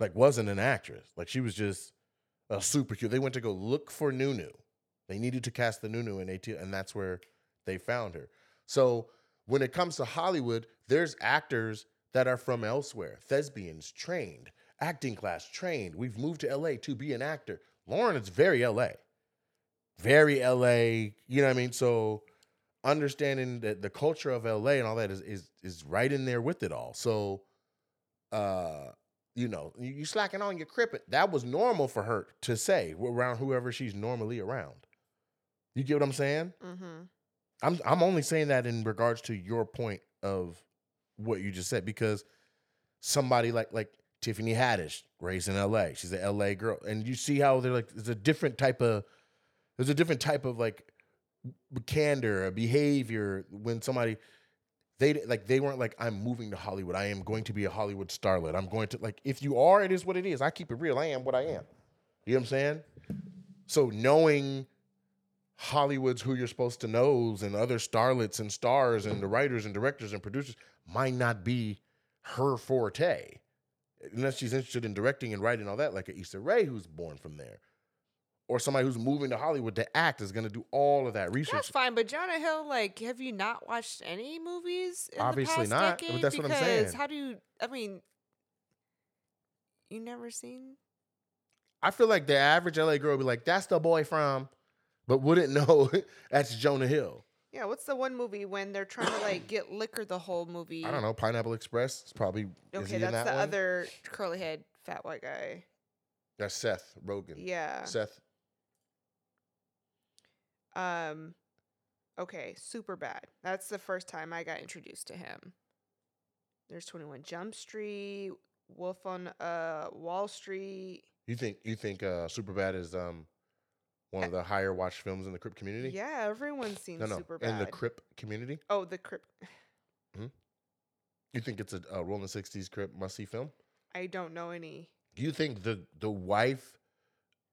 like wasn't an actress, like she was just a super cute. They went to go look for Nunu. They needed to cast the Nunu in ATL and that's where they found her. So when it comes to Hollywood, there's actors that are from elsewhere, thespians trained, acting class trained. We've moved to LA to be an actor. Lauren is very LA, very LA. You know what I mean? So understanding that the culture of LA and all that is is is right in there with it all. So uh you know, you, slacking on your crippet. That was normal for her to say around whoever she's normally around. You get what I'm saying? Mm-hmm. I'm I'm only saying that in regards to your point of what you just said because somebody like like Tiffany Haddish raised in LA. She's a LA girl. And you see how they're like there's a different type of there's a different type of like candor, a behavior when somebody they like they weren't like I'm moving to Hollywood. I am going to be a Hollywood starlet. I'm going to like if you are, it is what it is. I keep it real. I am what I am. You know what I'm saying? So knowing Hollywood's who you're supposed to knows and other starlets and stars and the writers and directors and producers might not be her forte. Unless she's interested in directing and writing all that, like a Issa Rae who's born from there. Or somebody who's moving to Hollywood to act is gonna do all of that research. That's fine, but Jonah Hill, like, have you not watched any movies? In Obviously the past not, but Decade? that's what I'm because saying. How do you? I mean, you never seen? I feel like the average LA girl would be like, that's the boy from, but wouldn't <laughs> know that's Jonah Hill. Yeah, what's the one movie when they're trying to like get liquor the whole movie? I don't know. Pineapple Express. It's probably. is he Okay, in that's that the one? other curly head fat white guy. That's Seth Rogen. Yeah. Seth. Um okay, Superbad. That's the first time I got introduced to him. There's 21 Jump Street, Wolf on uh Wall Street. You think you think uh Superbad is um one of the higher watched films in the Crip community? Yeah, everyone's seen No, no. Superbad. In the Crip community, oh, the Crip. Hmm. you think it's a, a Rolling Sixties Crip must see film? I don't know any. Do you think the the wife,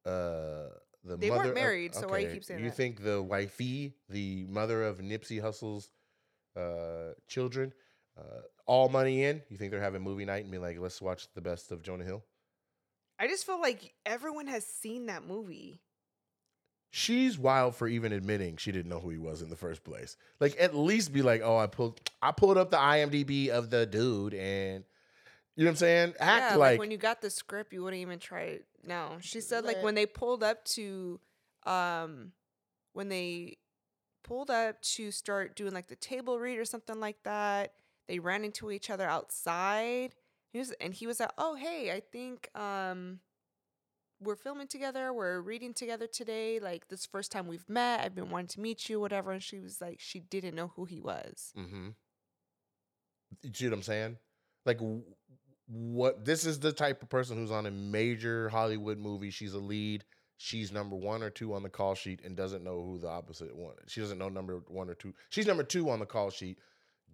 uh, the mother? They mother weren't of- married, so why do you keep saying You that? think the wifey, the mother of Nipsey Hussle's uh, children, uh, all money in? You think they're having movie night and be like, let's watch the best of Jonah Hill? I just feel like everyone has seen that movie. She's wild for even admitting she didn't know who he was in the first place. Like at least be like, oh, I pulled I pulled up the IMDb of the dude and you know what I'm saying? Act yeah, like, when you got the script, you wouldn't even try it. No, she said like Man. when they pulled up to, um, when they pulled up to start doing like the table read or something like that, they ran into each other outside. He was and he was like, "Oh hey, I think um, we're filming together. We're reading together today. Like this first time we've met. I've been wanting to meet you, whatever." And she was like, she didn't know who he was. Mm-hmm. You see what I'm saying? Like, what? This is the type of person who's on a major Hollywood movie. She's a lead. She's number one or two on the call sheet and doesn't know who the opposite one. She doesn't know number one or two. She's number two on the call sheet.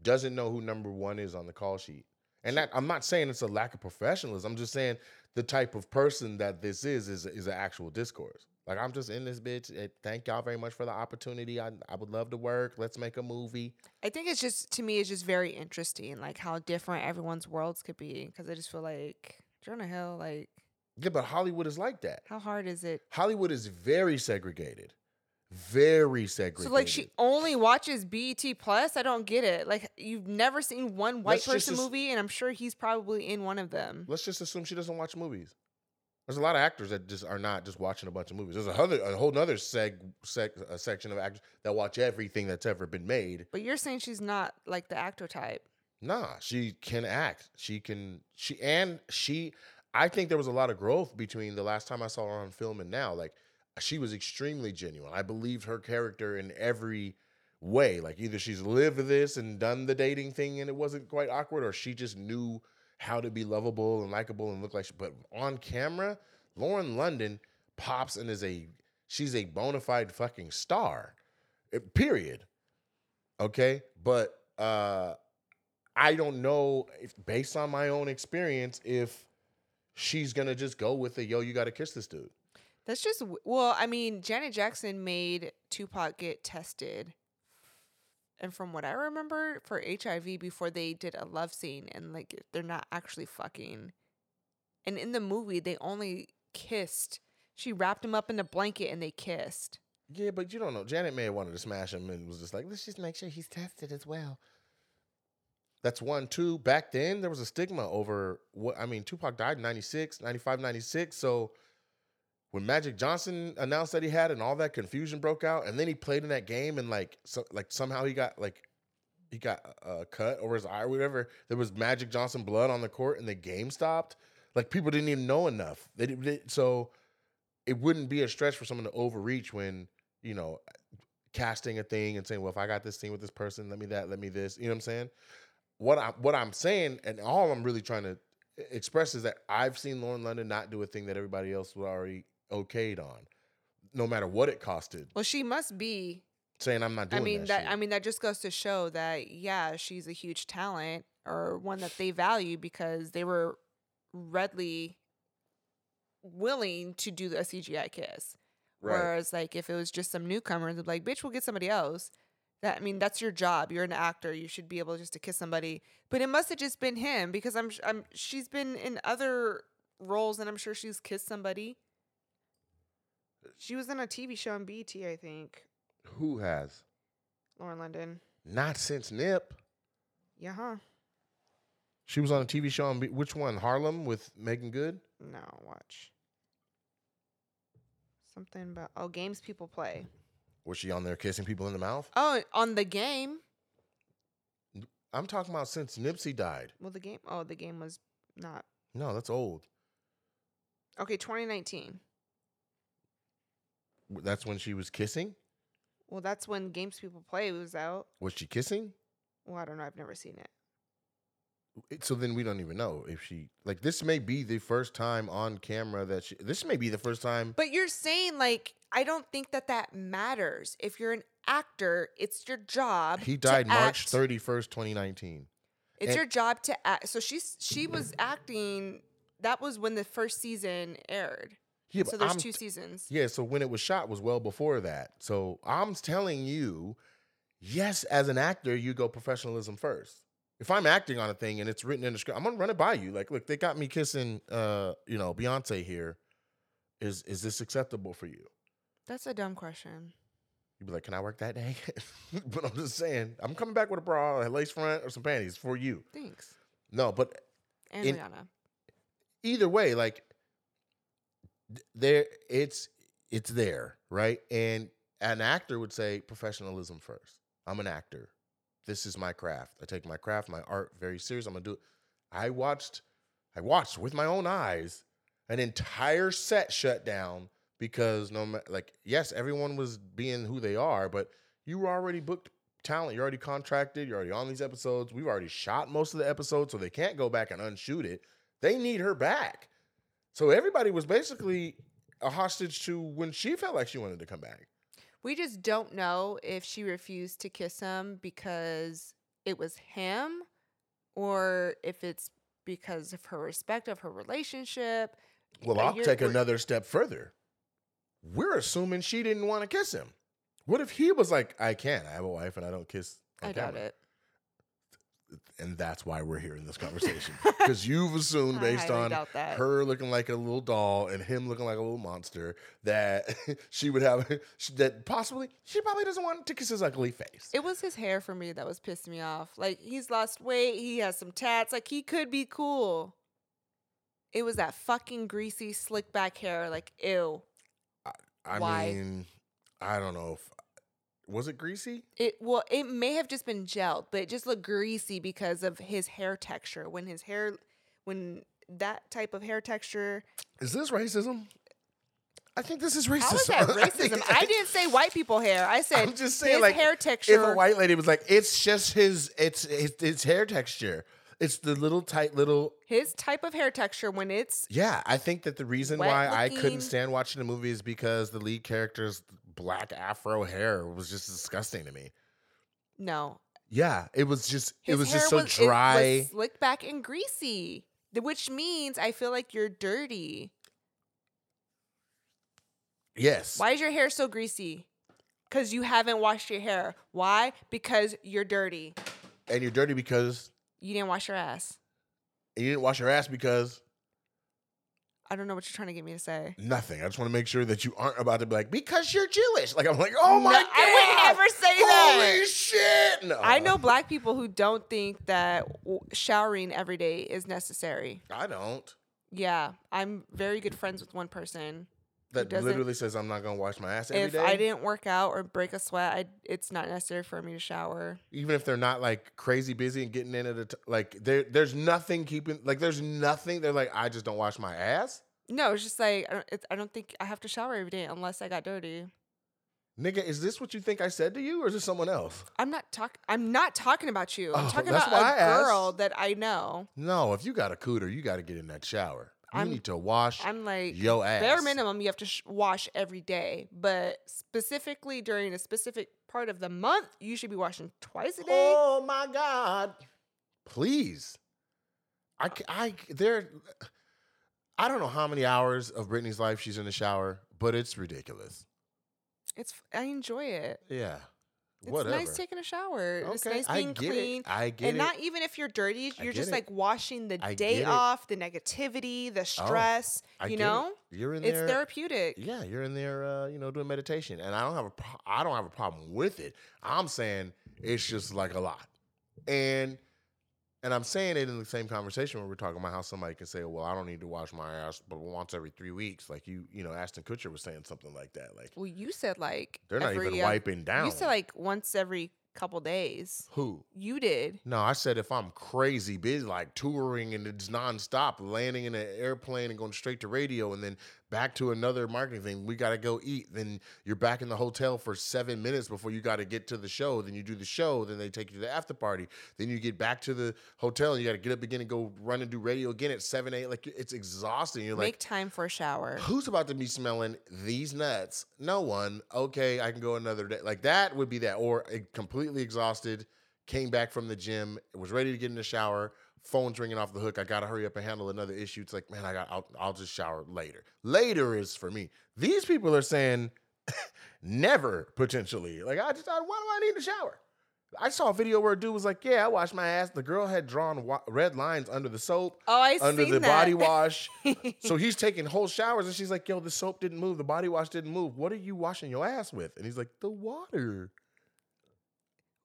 Doesn't know who number one is on the call sheet. And that I'm not saying it's a lack of professionalism. I'm just saying the type of person that this is is is an actual discourse. Like I'm just in this bitch. eh, Thank y'all very much for the opportunity. I I would love to work. Let's make a movie. I think it's just to me, it's just very interesting, like how different everyone's worlds could be. Because I just feel like Jonah Hill, like Yeah, but Hollywood is like that. how hard is it? Hollywood is very segregated. Very segregated. So like she only watches BET Plus. I don't get it. Like you've never seen one white Let's just person as- movie, and I'm sure he's probably in one of them. Let's just assume she doesn't watch movies. There's a lot of actors that just are not just watching a bunch of movies. There's a, other, a whole nother seg, seg, a section of actors that watch everything that's ever been made. But you're saying she's not like the actor type. Nah, she can act. She can she and she I think there was a lot of growth between the last time I saw her on film and now. Like she was extremely genuine. I believed her character in every way. Like either she's lived this and done the dating thing and it wasn't quite awkward, or she just knew how to be lovable and likable and look like she, but on camera, Lauren London pops and is a she's a bona fide fucking star. Eh, period. Okay? But uh I don't know if based on my own experience if she's gonna just go with the yo, you gotta kiss this dude. That's just well. I mean, Janet Jackson made Tupac get tested, and from what I remember, for HIV before they did a love scene, and like they're not actually fucking. And in the movie, they only kissed. She wrapped him up in a blanket and they kissed. Yeah, but you don't know. Janet may have wanted to smash him and was just like, let's just make sure he's tested as well. That's one. Two, back then there was a stigma over what I mean, Tupac died in 96, 95, 96. So when Magic Johnson announced that he had and all that confusion broke out, and then he played in that game and like so, like somehow he got like he got a cut over his eye or whatever. There was Magic Johnson blood on the court and the game stopped. Like people didn't even know enough. They, they so it wouldn't be a stretch for someone to overreach when you know casting a thing and saying, "Well, if I got this thing with this person, let me that, let me this." You know what I'm saying? What I what I'm saying, and all I'm really trying to express is that I've seen Lauren London not do a thing that everybody else would already okayed on, no matter what it costed. Well, she must be. Saying I'm not doing. I mean that. that. I mean that just goes to show that yeah, she's a huge talent or one that they value because they were readily willing to do a CGI kiss. Right. Whereas like if it was just some newcomers, they'd be like, bitch, we'll get somebody else. That I mean, that's your job. You're an actor. You should be able just to kiss somebody. But it must have just been him because I'm, I'm she's been in other roles and I'm sure she's kissed somebody. She was in a TV show on BT, I think. Who has? Lauren London. Not since Nip. Yeah, huh? She was on a TV show on B- which one? Harlem with Meagan Good. No, watch. Something about oh games people play. Was she on there kissing people in the mouth? Oh, on the game. I'm talking about since Nipsey died. Well, the game. Oh, the game was not. No, that's old. Okay, 2019. That's when she was kissing. Well, that's when Games People Play was out. Was she kissing? Well, I don't know. I've never seen it. It- So then we don't even know if she like this may be the first time on camera that she this may be the first time But you're saying like I don't think that that matters. If you're an actor, it's your job. he died March 31st, 2019. It's and- your job to act. So she's she was acting. That was when the first season aired. Yeah, so there's I'm- two seasons. Yeah, so when it was shot was well before that. So I'm telling you, yes, as an actor, you go professionalism first. If I'm acting on a thing and it's written in the script, I'm gonna run it by you. Like, look, they got me kissing uh, you know, Beyonce here. Is is this acceptable for you? That's a dumb question. You'd be like, Can I work that day? <laughs> but I'm just saying, I'm coming back with a bra, a lace front, or some panties for you. Thanks. No, but And In- Rihanna. either way, like there it's it's there, right? And an actor would say professionalism first. I'm an actor. This is my craft. I take my craft, my art very serious. I'm gonna do it. I watched, I watched with my own eyes an entire set shut down because no matter like, yes, everyone was being who they are, but you were already booked talent. You're already contracted. You're already on these episodes. We've already shot most of the episodes, so they can't go back and unshoot it. They need her back. So everybody was basically a hostage to when she felt like she wanted to come back. We just don't know if she refused to kiss him because it was him or if it's because of her respect of her relationship. Well, I'll you're- take another step further. We're assuming she didn't want to kiss him. What if he was like, I can't. I have a wife and I don't kiss. I doubt camera." it. And that's why we're here in this conversation. <laughs> Because you've assumed based on her looking like a little doll and him looking like a little monster that <laughs> she would have, <laughs> that possibly, she probably doesn't want to kiss his ugly face. It was his hair for me that was pissing me off. Like he's lost weight, he has some tats, like he could be cool. It was that fucking greasy slick back hair, like ew. I Why? mean, I don't know if, was it greasy? It well, it may have just been gelled, but it just looked greasy because of his hair texture. When his hair, when that type of hair texture, Is this racism? I think this is racism. how is that <laughs> I racism? I didn't say white people hair. I said I'm just saying, his like, hair texture. if a white lady was like, it's just his, it's it's, it's hair texture. It's the little tight little. his type of hair texture when it's Yeah, I think that the reason Wet why I looking. couldn't stand watching the movie is because the lead character's black afro hair was just disgusting to me. no. Yeah, it was just it was just so was- it dry. was slicked back and greasy, th- which means I feel like you're dirty. yes. Why is your hair so greasy? Because you haven't washed your hair. Why? Because you're dirty. And you're dirty because You didn't wash your ass. you didn't wash your ass because I don't know what you're trying to get me to say. nothing. I just want to make sure that you aren't about to be like because you're Jewish. Like I'm like, oh my No, god, I would never say that. Holy shit! No, I know black people who don't think that w- showering every day is necessary. I don't. Yeah, I'm very good friends with one person. That literally says I'm not gonna wash my ass every if day. I didn't work out or break a sweat, I, it's not necessary for me to shower. even if they're not like crazy busy and getting in at a t- like there there's nothing keeping like there's nothing they're like I just don't wash my ass. No, it's just like I don't, it's, I don't think I have to shower every day unless I got dirty. Nigga, is this what you think I said to you or is this someone else? I'm not talk. I'm not talking about you. I'm Oh, talking about a girl that I know. No, if you got a cooter, you got to get in that shower. You I'm- need to wash I'm like yo ass. bare minimum you have to sh- wash every day, but specifically during a specific part of the month, you should be washing twice a day. Oh my god. Please. I I there I don't know how many hours of Britney's life she's in the shower, but it's ridiculous. It's I enjoy it. Yeah. It's Whatever. nice taking a shower. It's Okay, nice I being it. clean. I get and it. not even if you're dirty, you're just it. like washing the I day off, the negativity, the stress. I you it. know, You're in it's there. therapeutic. Yeah, you're in there, uh, you know, doing meditation, and I don't have a, pro- I don't have a problem with it. I'm saying it's just like a lot, and And I'm saying it in the same conversation when we're talking about how somebody can say, "Well, I don't need to wash my ass, but once every three weeks." Like you, you know, Ashton Kutcher was saying something like that. Like Well, you said like they're not every, even uh, wiping down. You said like once every couple days. who? You did. No, I said if I'm crazy busy, like touring and it's nonstop, landing in an airplane and going straight to radio and then back to another marketing thing, we got to go eat. Then you're back in the hotel for seven minutes before you got to get to the show. Then you do the show. Then they take you to the after party. Then you get back to the hotel and you got to get up again and go run and do radio again at seven, eight. Like it's exhausting. You're like, Make like, time for a shower. Who's about to be smelling these nuts? No one. Okay, I can go another day. Like that would be that. Or uh, completely exhausted, came back from the gym, was ready to get in the shower, phone's ringing off the hook. I gotta hurry up and handle another issue. It's like, man, I got. I'll, I'll just shower later. Later is for me. These people are saying <laughs> never potentially. Like I just, I, why do I need to shower? I saw a video where a dude was like, "Yeah, I washed my ass." The girl had drawn wa- red lines under the soap Oh, I under the that. body wash. <laughs> so he's taking whole showers, and she's like, "Yo, the soap didn't move, the body wash didn't move. What are you washing your ass with?" And he's like, "The water."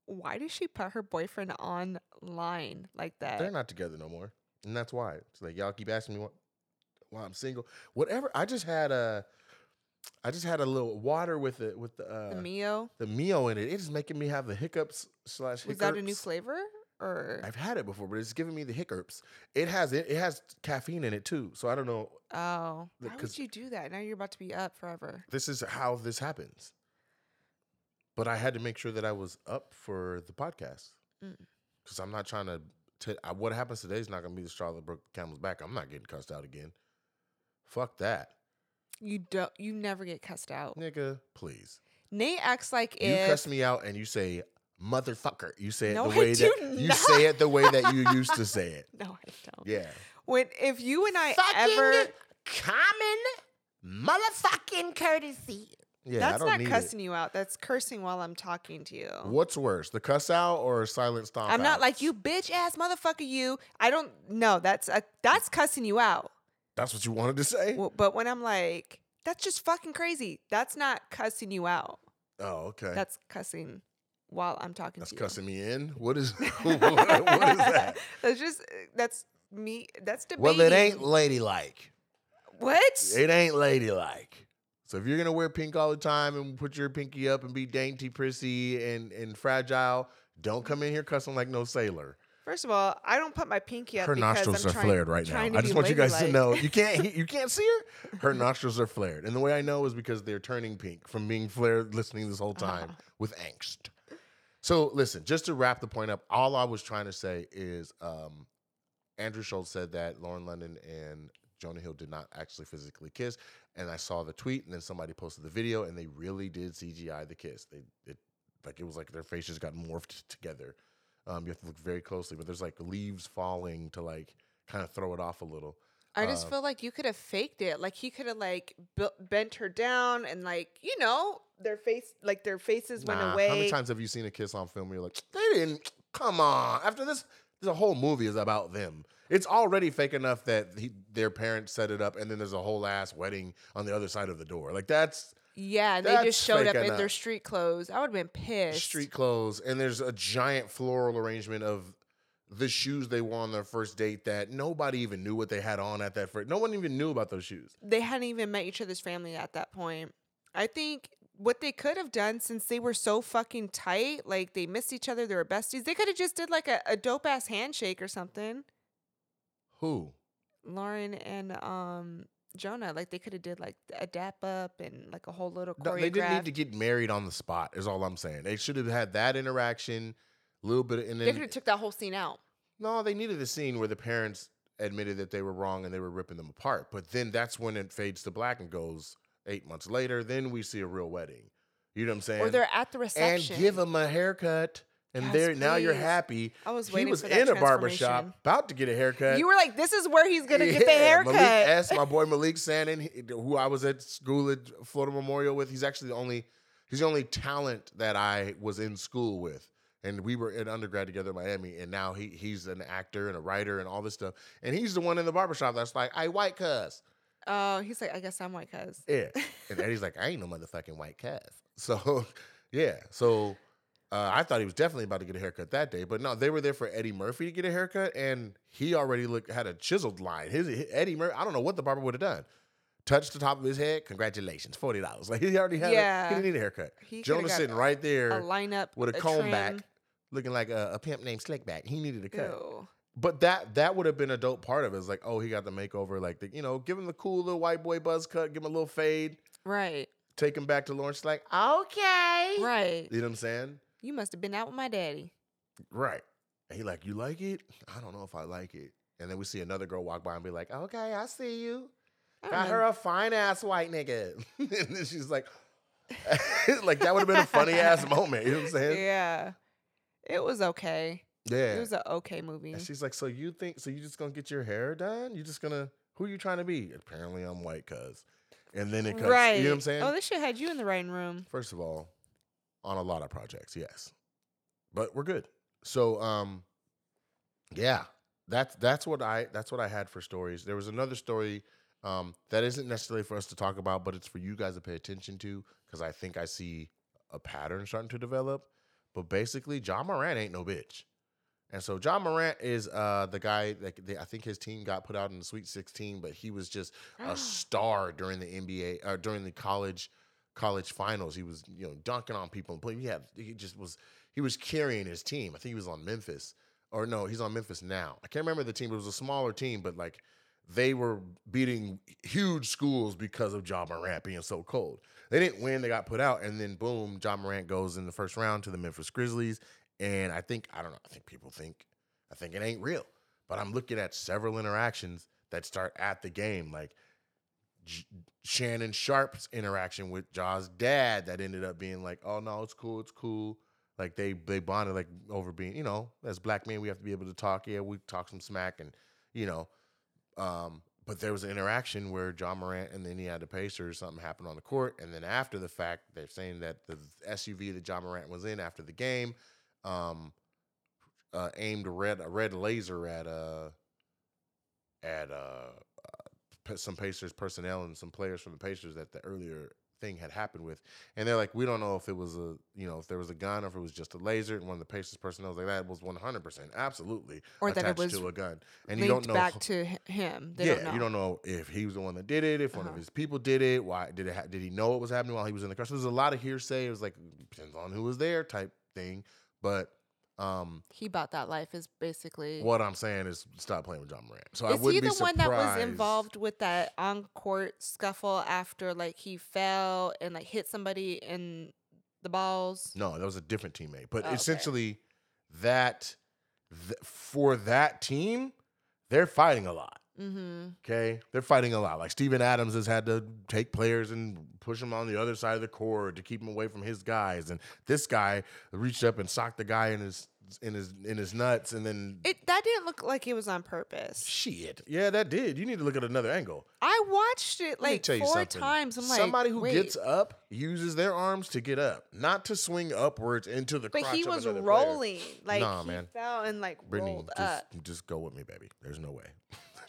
Why did she put her boyfriend online like that? They're not together no more, and that's why. It's like y'all keep asking me what, why I'm single. Whatever. I just had a, I just had a little water with it with the uh, the Mio. the Mio in it. It is making me have the hiccups slash Was hiccups. that a new flavor or? I've had it before, but it's giving me the hiccups. It has it. It has caffeine in it too. So I don't know. oh, why would you do that? Now you're about to be up forever. this is how this happens. But I had to make sure that I was up for the podcast Mm. because I'm not trying to. T- I, what happens today is not going to be the broke the camel's back. I'm not getting cussed out again. Fuck that, You don't. You never get cussed out. nigga. Please, Nate acts like you if cuss me out and you say motherfucker. You say it No, the way that you say it the way that you used to say it. <laughs> no, I don't. Yeah. When if you and I ever, common motherfucking courtesy. Yeah, I that's not cussing it. you out. That's cursing while I'm talking to you. What's worse, the cuss out or silent stomp? I'm not like you, bitch ass motherfucker. You. I don't. No, that's a, that's cussing you out. That's what you wanted to say? Well, but when I'm like, that's just fucking crazy. That's not cussing you out. oh, okay. That's cussing while I'm talking That's to you. cussing me in. What is <laughs> <laughs> what, what is that? That's just that's me. That's debating. Well, it ain't ladylike. What? It ain't ladylike. So if you're gonna wear pink all the time and put your pinky up and be dainty, prissy, and and fragile, don't come in here cussing like no sailor. First of all, I don't put my pinky up Her nostrils I'm are trying, flared right now. I just want you guys to know you can't you can't see her. <laughs> Her nostrils are flared, and the way I know is because they're turning pink from being flared listening this whole time Uh-huh. <laughs> with angst. So listen, just to wrap the point up, all I was trying to say is um, Andrew Schulz said that Lauren London and Jonah Hill did not actually physically kiss, and I saw the tweet, and then somebody posted the video, and they really did CGI the kiss. They it like it was like their faces got morphed together. Um, you have to look very closely, but there's like leaves falling to like kind of throw it off a little. I just Uh, feel like you could have faked it. Like he could have like built, bent her down and like you know their face like their faces went Nah, away. How many times have you seen a kiss on film where you're like, they didn't? Come on. After this, the whole movie is about them. It's already fake enough that he, their parents set it up, and then there's a whole ass wedding on the other side of the door. Like that's yeah, and they That's just showed up in their street clothes. I would have been pissed. street clothes, and there's a giant floral arrangement of the shoes they wore on their first date that nobody even knew what they had on at that first. No one even knew about those shoes. They hadn't even met each other's family at that point. I think what they could have done since they were so fucking tight, like they missed each other, they were besties. They could have just did like a, a dope ass handshake or something. Who? Lauren and um Jonah, like they could have did like a dap up and like a whole little No, choreograph. they didn't need to get married on the spot. Is all I'm saying. They should have had that interaction, a little bit, in and they could have took that whole scene out. No, they needed a scene where the parents admitted that they were wrong and they were ripping them apart. But then that's when it fades to black and goes eight months later. Then we see a real wedding. You know what I'm saying? Or they're at the reception and give them a haircut. And Yes, there now you're happy. I was he was in a barber shop about to get a haircut. You were like, this is where he's gonna get the haircut. Malik S, my boy Malik Sannon, he- who I was at school at Florida Memorial with. He's actually the only he's the only talent that I was in school with. And we were in undergrad together in Miami, and now he he's an actor and a writer and all this stuff. And he's the one in the barbershop that's like, I white cuss. Oh, he's like, I guess I'm white cuz. Yeah. And Eddie's like, I ain't no motherfucking white cuss. <laughs> So yeah. So Uh, I thought he was definitely about to get a haircut that day, but no, they were there for Eddie Murphy to get a haircut, and he already looked had a chiseled line. His, his- Eddie Murphy, I don't know what the barber would have done. Touched the top of his head, congratulations, forty dollars. <laughs> Like he already had, Yeah. a, he didn't need a haircut. He coulda Jonah got sitting right there A lineup with a comb back, looking like a, a pimp named Slickback. He needed a cut. Ew. But that that would have been a dope part of it. It's like, oh, he got the makeover, like the, you know, give him the cool little white boy buzz cut, give him a little fade, Right. take him back to Lawrence. Like, okay, Right. You know what I'm saying? You must have been out with my daddy. Right. And he like, you like it? I don't know if I like it. And then we see another girl walk by and be like, okay, I see you. I Got don't her a fine ass white nigga. <laughs> and then she's like, <laughs> like that would have been a funny ass <laughs> moment. You know what I'm saying? Yeah. It was okay. Yeah. It was an okay movie. and she's like, so you think, so you just gonna get your hair done? You just gonna, who you trying to be? Apparently I'm white, cuz. And then it cuts. right. You know what I'm saying? Oh, this shit had you in the writing room. First of all, on a lot of projects, yes. But we're good. So um yeah, that's that's what I that's what I had for stories. There was another story um that isn't necessarily for us to talk about, but it's for you guys to pay attention to because I think I see a pattern starting to develop. But basically, Ja Morant ain't no bitch. And so Ja Morant is uh, the guy that they, I think his team got put out in the Sweet 16, but he was just a star during the NBA or during the college college finals. He was you know dunking on people and playing. He had he just was he was carrying his team. I think he was on Memphis or no, he's on Memphis now. I can't remember the team. It was a smaller team, but like they were beating huge schools because of Ja Morant being so cold. They didn't win. They got put out, and then boom, Ja Morant goes in the first round to the Memphis Grizzlies. And I think I don't know. I think people think I think it ain't real, but I'm looking at several interactions that start at the game, like J- Shannon Sharpe's interaction with Ja's dad that ended up being like, "Oh no, it's cool, it's cool." Like they they bonded like over being, you know, as black men we have to be able to talk. Yeah, we talk some smack, and you know, um, but there was an interaction where Ja Morant and then he had the Pacers something happened on the court, and then after the fact, they're saying that the SUV that Ja Morant was in after the game, um, uh, aimed a red a red laser at uh at uh, some Pacers personnel and some players from the Pacers that the earlier thing had happened with, and they're like, we don't know if it was a you know if there was a gun or if it was just a laser, and one of the Pacers personnel was like that was one hundred percent absolutely Or that it was to a gun, and you don't know back <laughs> to him. They yeah, don't know. you don't know if he was the one that did it, if one of Uh-huh. his people did it. Why did it? Ha- did he know what was happening while he was in the? So there's a lot of hearsay. It was like depends on who was there type thing. But um, He bought that life is basically. what I'm saying is stop playing with Ja Morant. So I is he wouldn't the one that was involved with that on court scuffle after like he fell and like hit somebody in the balls? No, that was a different teammate. But Oh, okay. essentially, that th- for that team, they're fighting a lot. Mm-hmm. Okay, they're fighting a lot. Like Steven Adams has had to take players and push them on the other side of the court to keep them away from his guys, and this guy reached up and socked the guy in his in his in his nuts, and then It that didn't look like it was on purpose. shit, yeah, that did. You need to look at another angle. I watched it like four something. times. I'm like, somebody who wait. gets up uses their arms to get up, not to swing upwards into the. But he was another player. rolling. Like Nah, he man. fell and like Britney, rolled just, up. just go with me, baby. There's no way.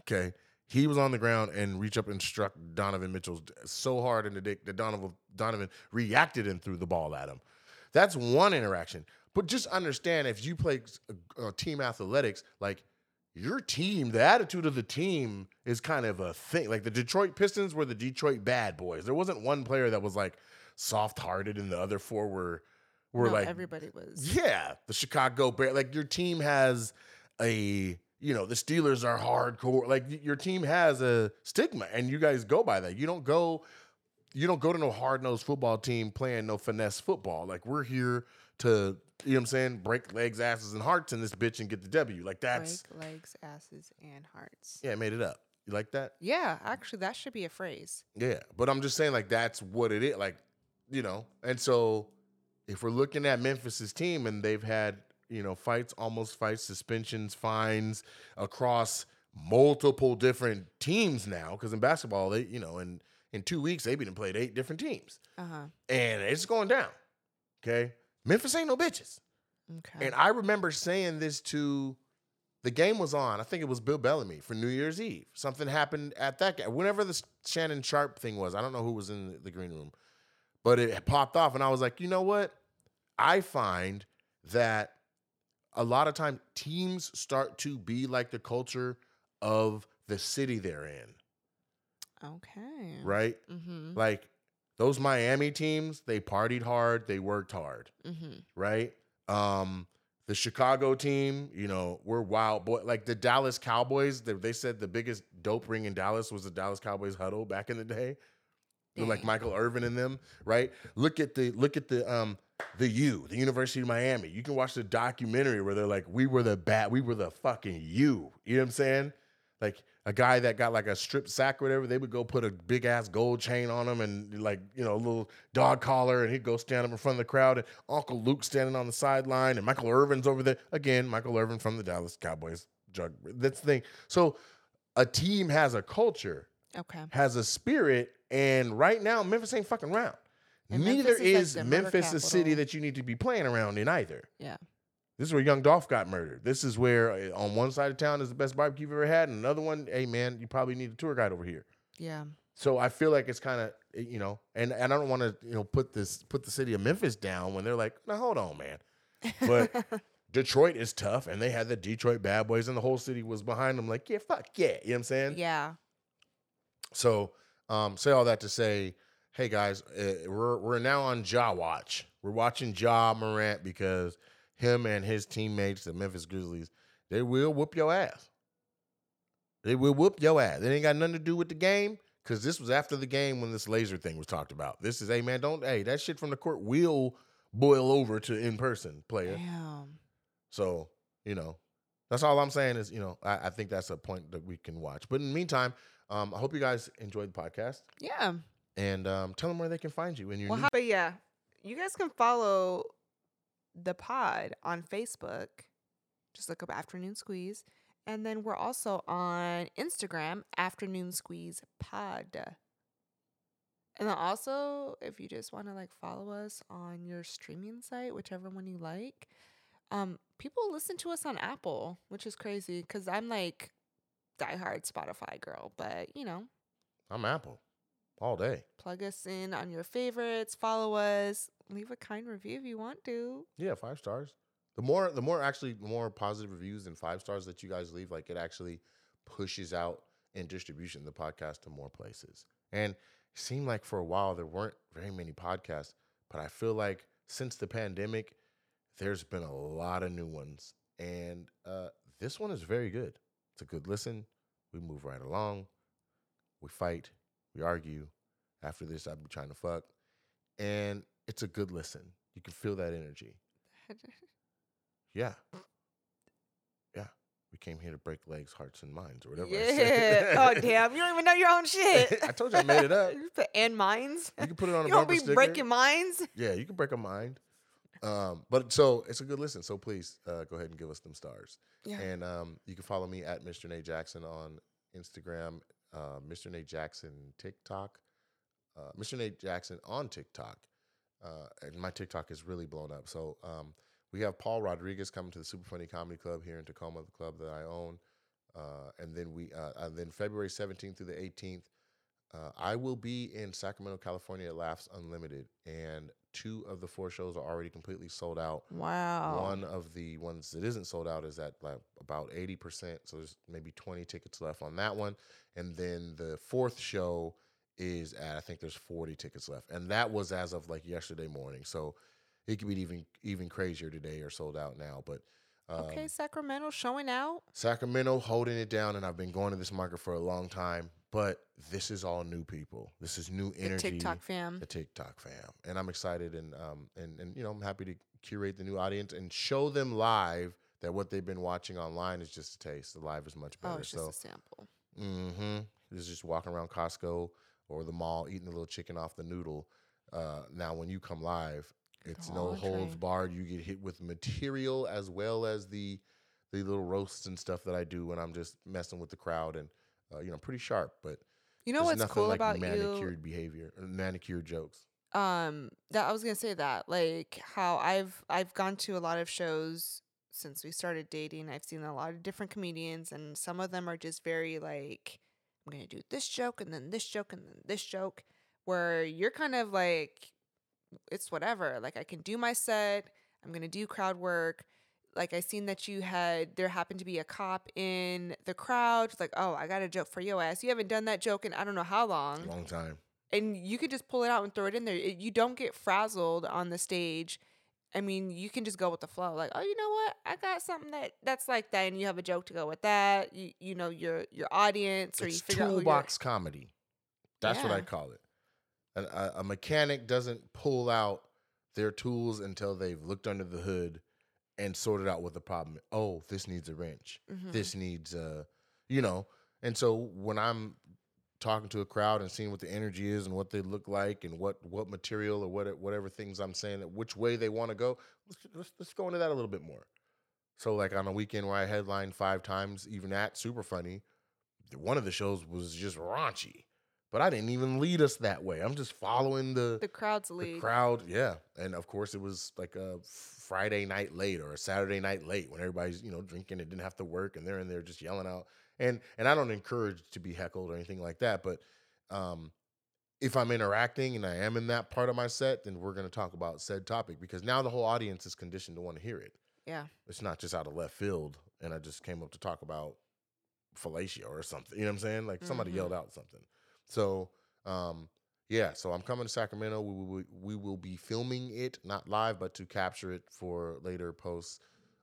Okay. He was on the ground and reached up and struck Donovan Mitchell so hard in the dick that Donovan Donovan reacted and threw the ball at him. That's one interaction. But just understand if you play uh, team athletics, like your team, the attitude of the team is kind of a thing. Like the Detroit Pistons were the Detroit Bad Boys. There wasn't one player that was like soft hearted and the other four were were no, like everybody was. yeah, the Chicago Bear. Like your team has a, you know, the Steelers are hardcore. Like your team has a stigma, and you guys go by that. You don't go, you don't go to no hard nosed football team playing no finesse football. Like we're here to, you know what I'm saying, break legs, asses, and hearts in this bitch and get the W. Like that's Break legs, asses, and hearts. yeah, I made it up. You like that? Yeah, actually, that should be a phrase. Yeah, but I'm just saying, like, that's what it is. Like, you know, and so if we're looking at Memphis's team and they've had, you know, fights, almost fights, suspensions, fines across multiple different teams now, because in basketball, they, you know, in in two weeks they've been played eight different teams, Uh huh. and it's going down. Okay, Memphis ain't no bitches. Okay. And I remember saying this to the game was on. I think it was Bill Bellamy for New Year's Eve. Something happened at that game. Whenever the Shannon Sharpe thing was, I don't know who was in the green room, but it popped off. And I was like, you know what? I find that a lot of time teams start to be like the culture of the city they're in, Okay. right? Mm-hmm. Like those Miami teams, they partied hard, they worked hard, Mm-hmm. right? Um, the Chicago team, you know, we're wild boy. Like the Dallas Cowboys, they, they said the biggest dope ring in Dallas was the Dallas Cowboys huddle back in the day. Like Michael Irvin in them, right? Look at the look at the um the U, the University of Miami. You can watch the documentary where they're like, we were the bat, we were the fucking U. You know what I'm saying? Like a guy that got like a strip sack or whatever, they would go put a big ass gold chain on him and like, you know, a little dog collar, and he'd go stand up in front of the crowd, and Uncle Luke standing on the sideline, and Michael Irvin's over there. Again, Michael Irvin from the Dallas Cowboys. Drug that's the thing. So a team has a culture Okay. has a spirit, and right now Memphis ain't fucking around. And Neither Memphis is, Memphis a city that you need to be playing around in either. Yeah. This is where Young Dolph got murdered. This is where uh, on one side of town is the best barbecue you've ever had, and another one, hey man, you probably need a tour guide over here. Yeah. So I feel like it's kind of you know, and, and I don't want to you know put this put the city of Memphis down when they're like, no, hold on, man. But <laughs> Detroit is tough, and they had the Detroit Bad Boys, and the whole city was behind them. Like, yeah, fuck yeah, you know what I'm saying? Yeah. So, um, say all that to say, hey guys, uh, we're we're now on Ja Watch. We're watching Ja Morant because him and his teammates, the Memphis Grizzlies, they will whoop your ass. They will whoop your ass. It ain't got nothing to do with the game because this was after the game when this laser thing was talked about. This is, hey man, don't, hey, that shit from the court will boil over to in person player. Damn. So, you know, that's all I'm saying is, you know, I, I think that's a point that we can watch. But in the meantime, um, I hope you guys enjoyed the podcast Yeah. And um, tell them where they can find you. And your Well, new- but yeah, you guys can follow the pod on Facebook. Just look up Afternoon Squeeze. And then we're also on Instagram, Afternoon Squeeze Pod. And then also, if you just want to like follow us on your streaming site, whichever one you like, um, people listen to us on Apple, which is crazy because I'm like diehard Spotify girl. But you know, I'm Apple all day. plug us in on your favorites, follow us, leave a kind review if you want to. Yeah, five stars. The more, the more actually, the more positive reviews and five stars that you guys leave, like it actually pushes out in distribution the podcast to more places. And it seemed like for a while there weren't very many podcasts, but I feel like since the pandemic, there's been a lot of new ones, and uh, this one is very good. It's a good listen. We move right along. We fight. We argue. After this, I'd be trying to fuck, and it's a good listen. You can feel that energy. <laughs> Yeah. Yeah. We came here to break legs, hearts, and minds, or whatever. Yeah. <laughs> oh damn, you don't even know your own shit. <laughs> I told you I made it up. You put and minds. You can put it on a You don't be sticker. breaking minds. Yeah, you can break a mind. Um, but so it's a good listen. So please uh, go ahead and give us them stars. Yeah. And um, you can follow me at Mr. Nate Jackson on Instagram, uh, Mr. Nate Jackson TikTok, uh, Mr. Nate Jackson on TikTok. Uh, and my TikTok is really blown up. So um, we have Paul Rodriguez coming to the Super Funny Comedy Club here in Tacoma, the club that I own. Uh, and then we, uh, and then February 17th through the 18th, uh, I will be in Sacramento, California at Laughs Unlimited, and two of the four shows are already completely sold out. Wow. One of the ones that isn't sold out is at like about 80%. So there's maybe 20 tickets left on that one. And then the fourth show is at, I think there's 40 tickets left. And that was as of like yesterday morning. So it could be even even crazier today or sold out now. But um, okay, Sacramento showing out. Sacramento holding it down. And I've been going to this market for a long time. But this is all new people. This is new energy. The TikTok fam. the TikTok fam, and I'm excited and um and and you know I'm happy to curate the new audience and show them live that what they've been watching online is just a taste. The live is much Oh, better. it's just so a sample. mm-hmm. This is just walking around Costco or the mall eating a little chicken off the noodle. Uh, now when you come live, it's no holds barred. You get hit with material as well as the the little roasts and stuff that I do when I'm just messing with the crowd and uh, you know pretty sharp, but. You know what's cool like about manicured you? behavior, or manicured jokes. Um, that I was gonna say that like how I've I've gone to a lot of shows since we started dating. I've seen a lot of different comedians, and some of them are just very like, I'm gonna do this joke and then this joke and then this joke, where you're kind of like, it's whatever. Like I can do my set. I'm gonna do crowd work. Like I seen that you had there happened to be a cop in the crowd. It's like, oh, I got a joke for your ass. You haven't done that joke in I don't know how long Long time. and you could just pull it out and throw it in there. It- you don't get frazzled on the stage. I mean, you can just go with the flow. Like, oh, you know what? I got something that that's like that, and you have a joke to go with that. You you know your your audience, or It's you figure out toolbox comedy. That's what I call it. A, a mechanic doesn't pull out their tools until they've looked under the hood and sorted out what the problem. Oh, this needs a wrench. Mm-hmm. This needs a, you know. And so when I'm talking to a crowd and seeing what the energy is and what they look like and what what material or what whatever things I'm saying that which way they want to go, let's, let's let's go into that a little bit more. So like on a weekend where I headlined five times, even at Super Funny, one of the shows was just raunchy, but I didn't even lead us that way. I'm just following the the crowd's the lead. crowd. Yeah, and of course it was like a Friday night late or a Saturday night late when everybody's you know drinking and didn't have to work and they're in there just yelling out. And and I don't encourage to be heckled or anything like that, but um, if I'm interacting and I am in that part of my set, then we're going to talk about said topic because now the whole audience is conditioned to want to hear it. yeah, It's not just out of left field, and I just came up to talk about fellatio or something. You know what I'm saying? Like somebody Mhm. yelled out something. So, um, yeah. So I'm coming to Sacramento. We will we will be filming it, not live, but to capture it for later posts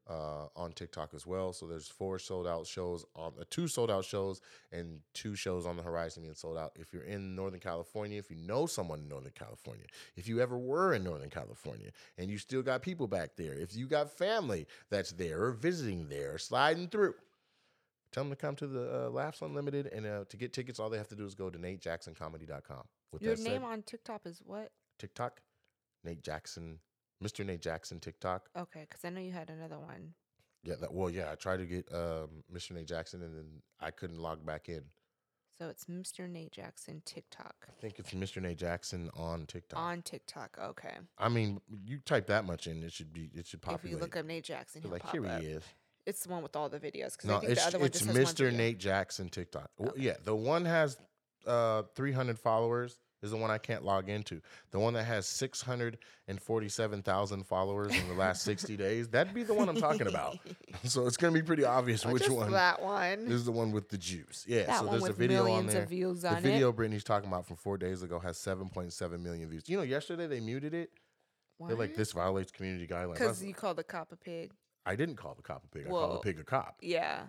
uh, on TikTok as well. So there's four sold out shows on uh, two sold out shows and two shows on the horizon being sold out. If you're in Northern California, if you know someone in Northern California, if you ever were in Northern California and you still got people back there, if you got family that's there or visiting there, sliding through. Tell them to come to the uh, Laughs Unlimited, and uh, to get tickets, all they have to do is go to NateJacksonComedy.com. With your name said, on TikTok is what? TikTok, Nate Jackson, Mr. Nate Jackson TikTok. Okay, because I know you had another one. Yeah, that, well, yeah, I tried to get um, Mr. Nate Jackson, and then I couldn't log back in. So it's Mr. Nate Jackson TikTok I think it's Mr. Nate Jackson on TikTok. on TikTok. Okay, I mean, you type that much in, it should be, it should pop. if you look up Nate Jackson, he'll like here up. he is. It's the one with all the videos. Because No, I think it's the other one it's just has Mr. Nate Jackson TikTok. Well, yeah, the one has uh 300 followers is the one I can't log into. The one that has 647,000 followers in the last 60 days, that'd be the one I'm talking about. <laughs> so it's going to be pretty obvious Or which one that one. This is the one with the juice. Yeah, That so one there's a video on there. of views the on it. video Britney's talking about from 4 days ago has 7.7 million views. You know, yesterday they muted it. They're like this violates community guidelines. Because you called the cop a pig. I didn't call the cop a pig. I called the pig a cop. Yeah.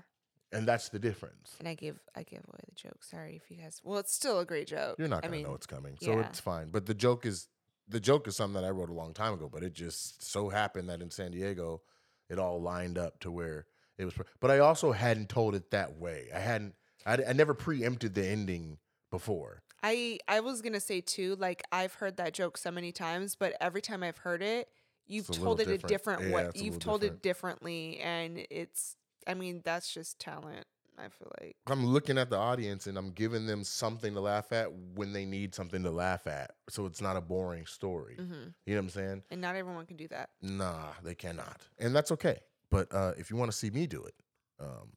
And that's the difference. And I give I give away the joke. Sorry if you guys. Well, it's still a great joke. You're not I gonna mean, know it's coming, so yeah. it's fine. But the joke is the joke is something that I wrote a long time ago. But it just so happened that in San Diego, it all lined up to where it was. But I also hadn't told it that way. I hadn't. I, I never preempted the ending before. I I was gonna say too. Like I've heard that joke so many times, but every time I've heard it, you've It's a told it little a different. different Yeah, way. You've told different. it differently, and it's. I mean, that's just talent. I feel like. I'm looking at the audience and I'm giving them something to laugh at when they need something to laugh at. So it's not a boring story. Mm-hmm. You know what I'm saying? And not everyone can do that. Nah, they cannot, and that's okay. But uh, if you want to see me do it, um,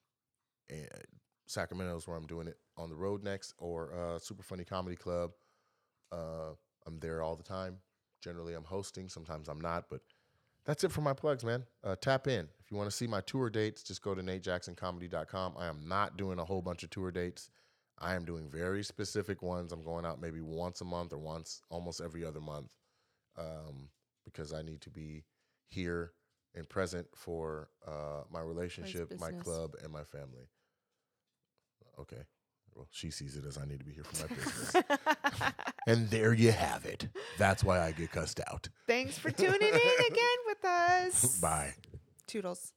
and Sacramento is where I'm doing it on the road next, or uh, Super Funny Comedy Club. Uh, I'm there all the time. Generally, I'm hosting. Sometimes I'm not, but that's it for my plugs, man. Uh, tap in if you want to see my tour dates. Just go to natejacksoncomedy.com. I am not doing a whole bunch of tour dates. I am doing very specific ones. I'm going out maybe once a month or once almost every other month um, because I need to be here and present for uh, my relationship, my club, and my family. Okay. Well, she sees it as I need to be here for my business. <laughs> and there you have it. That's why I get cussed out. Thanks for tuning in again with us. <laughs> Bye. Toodles.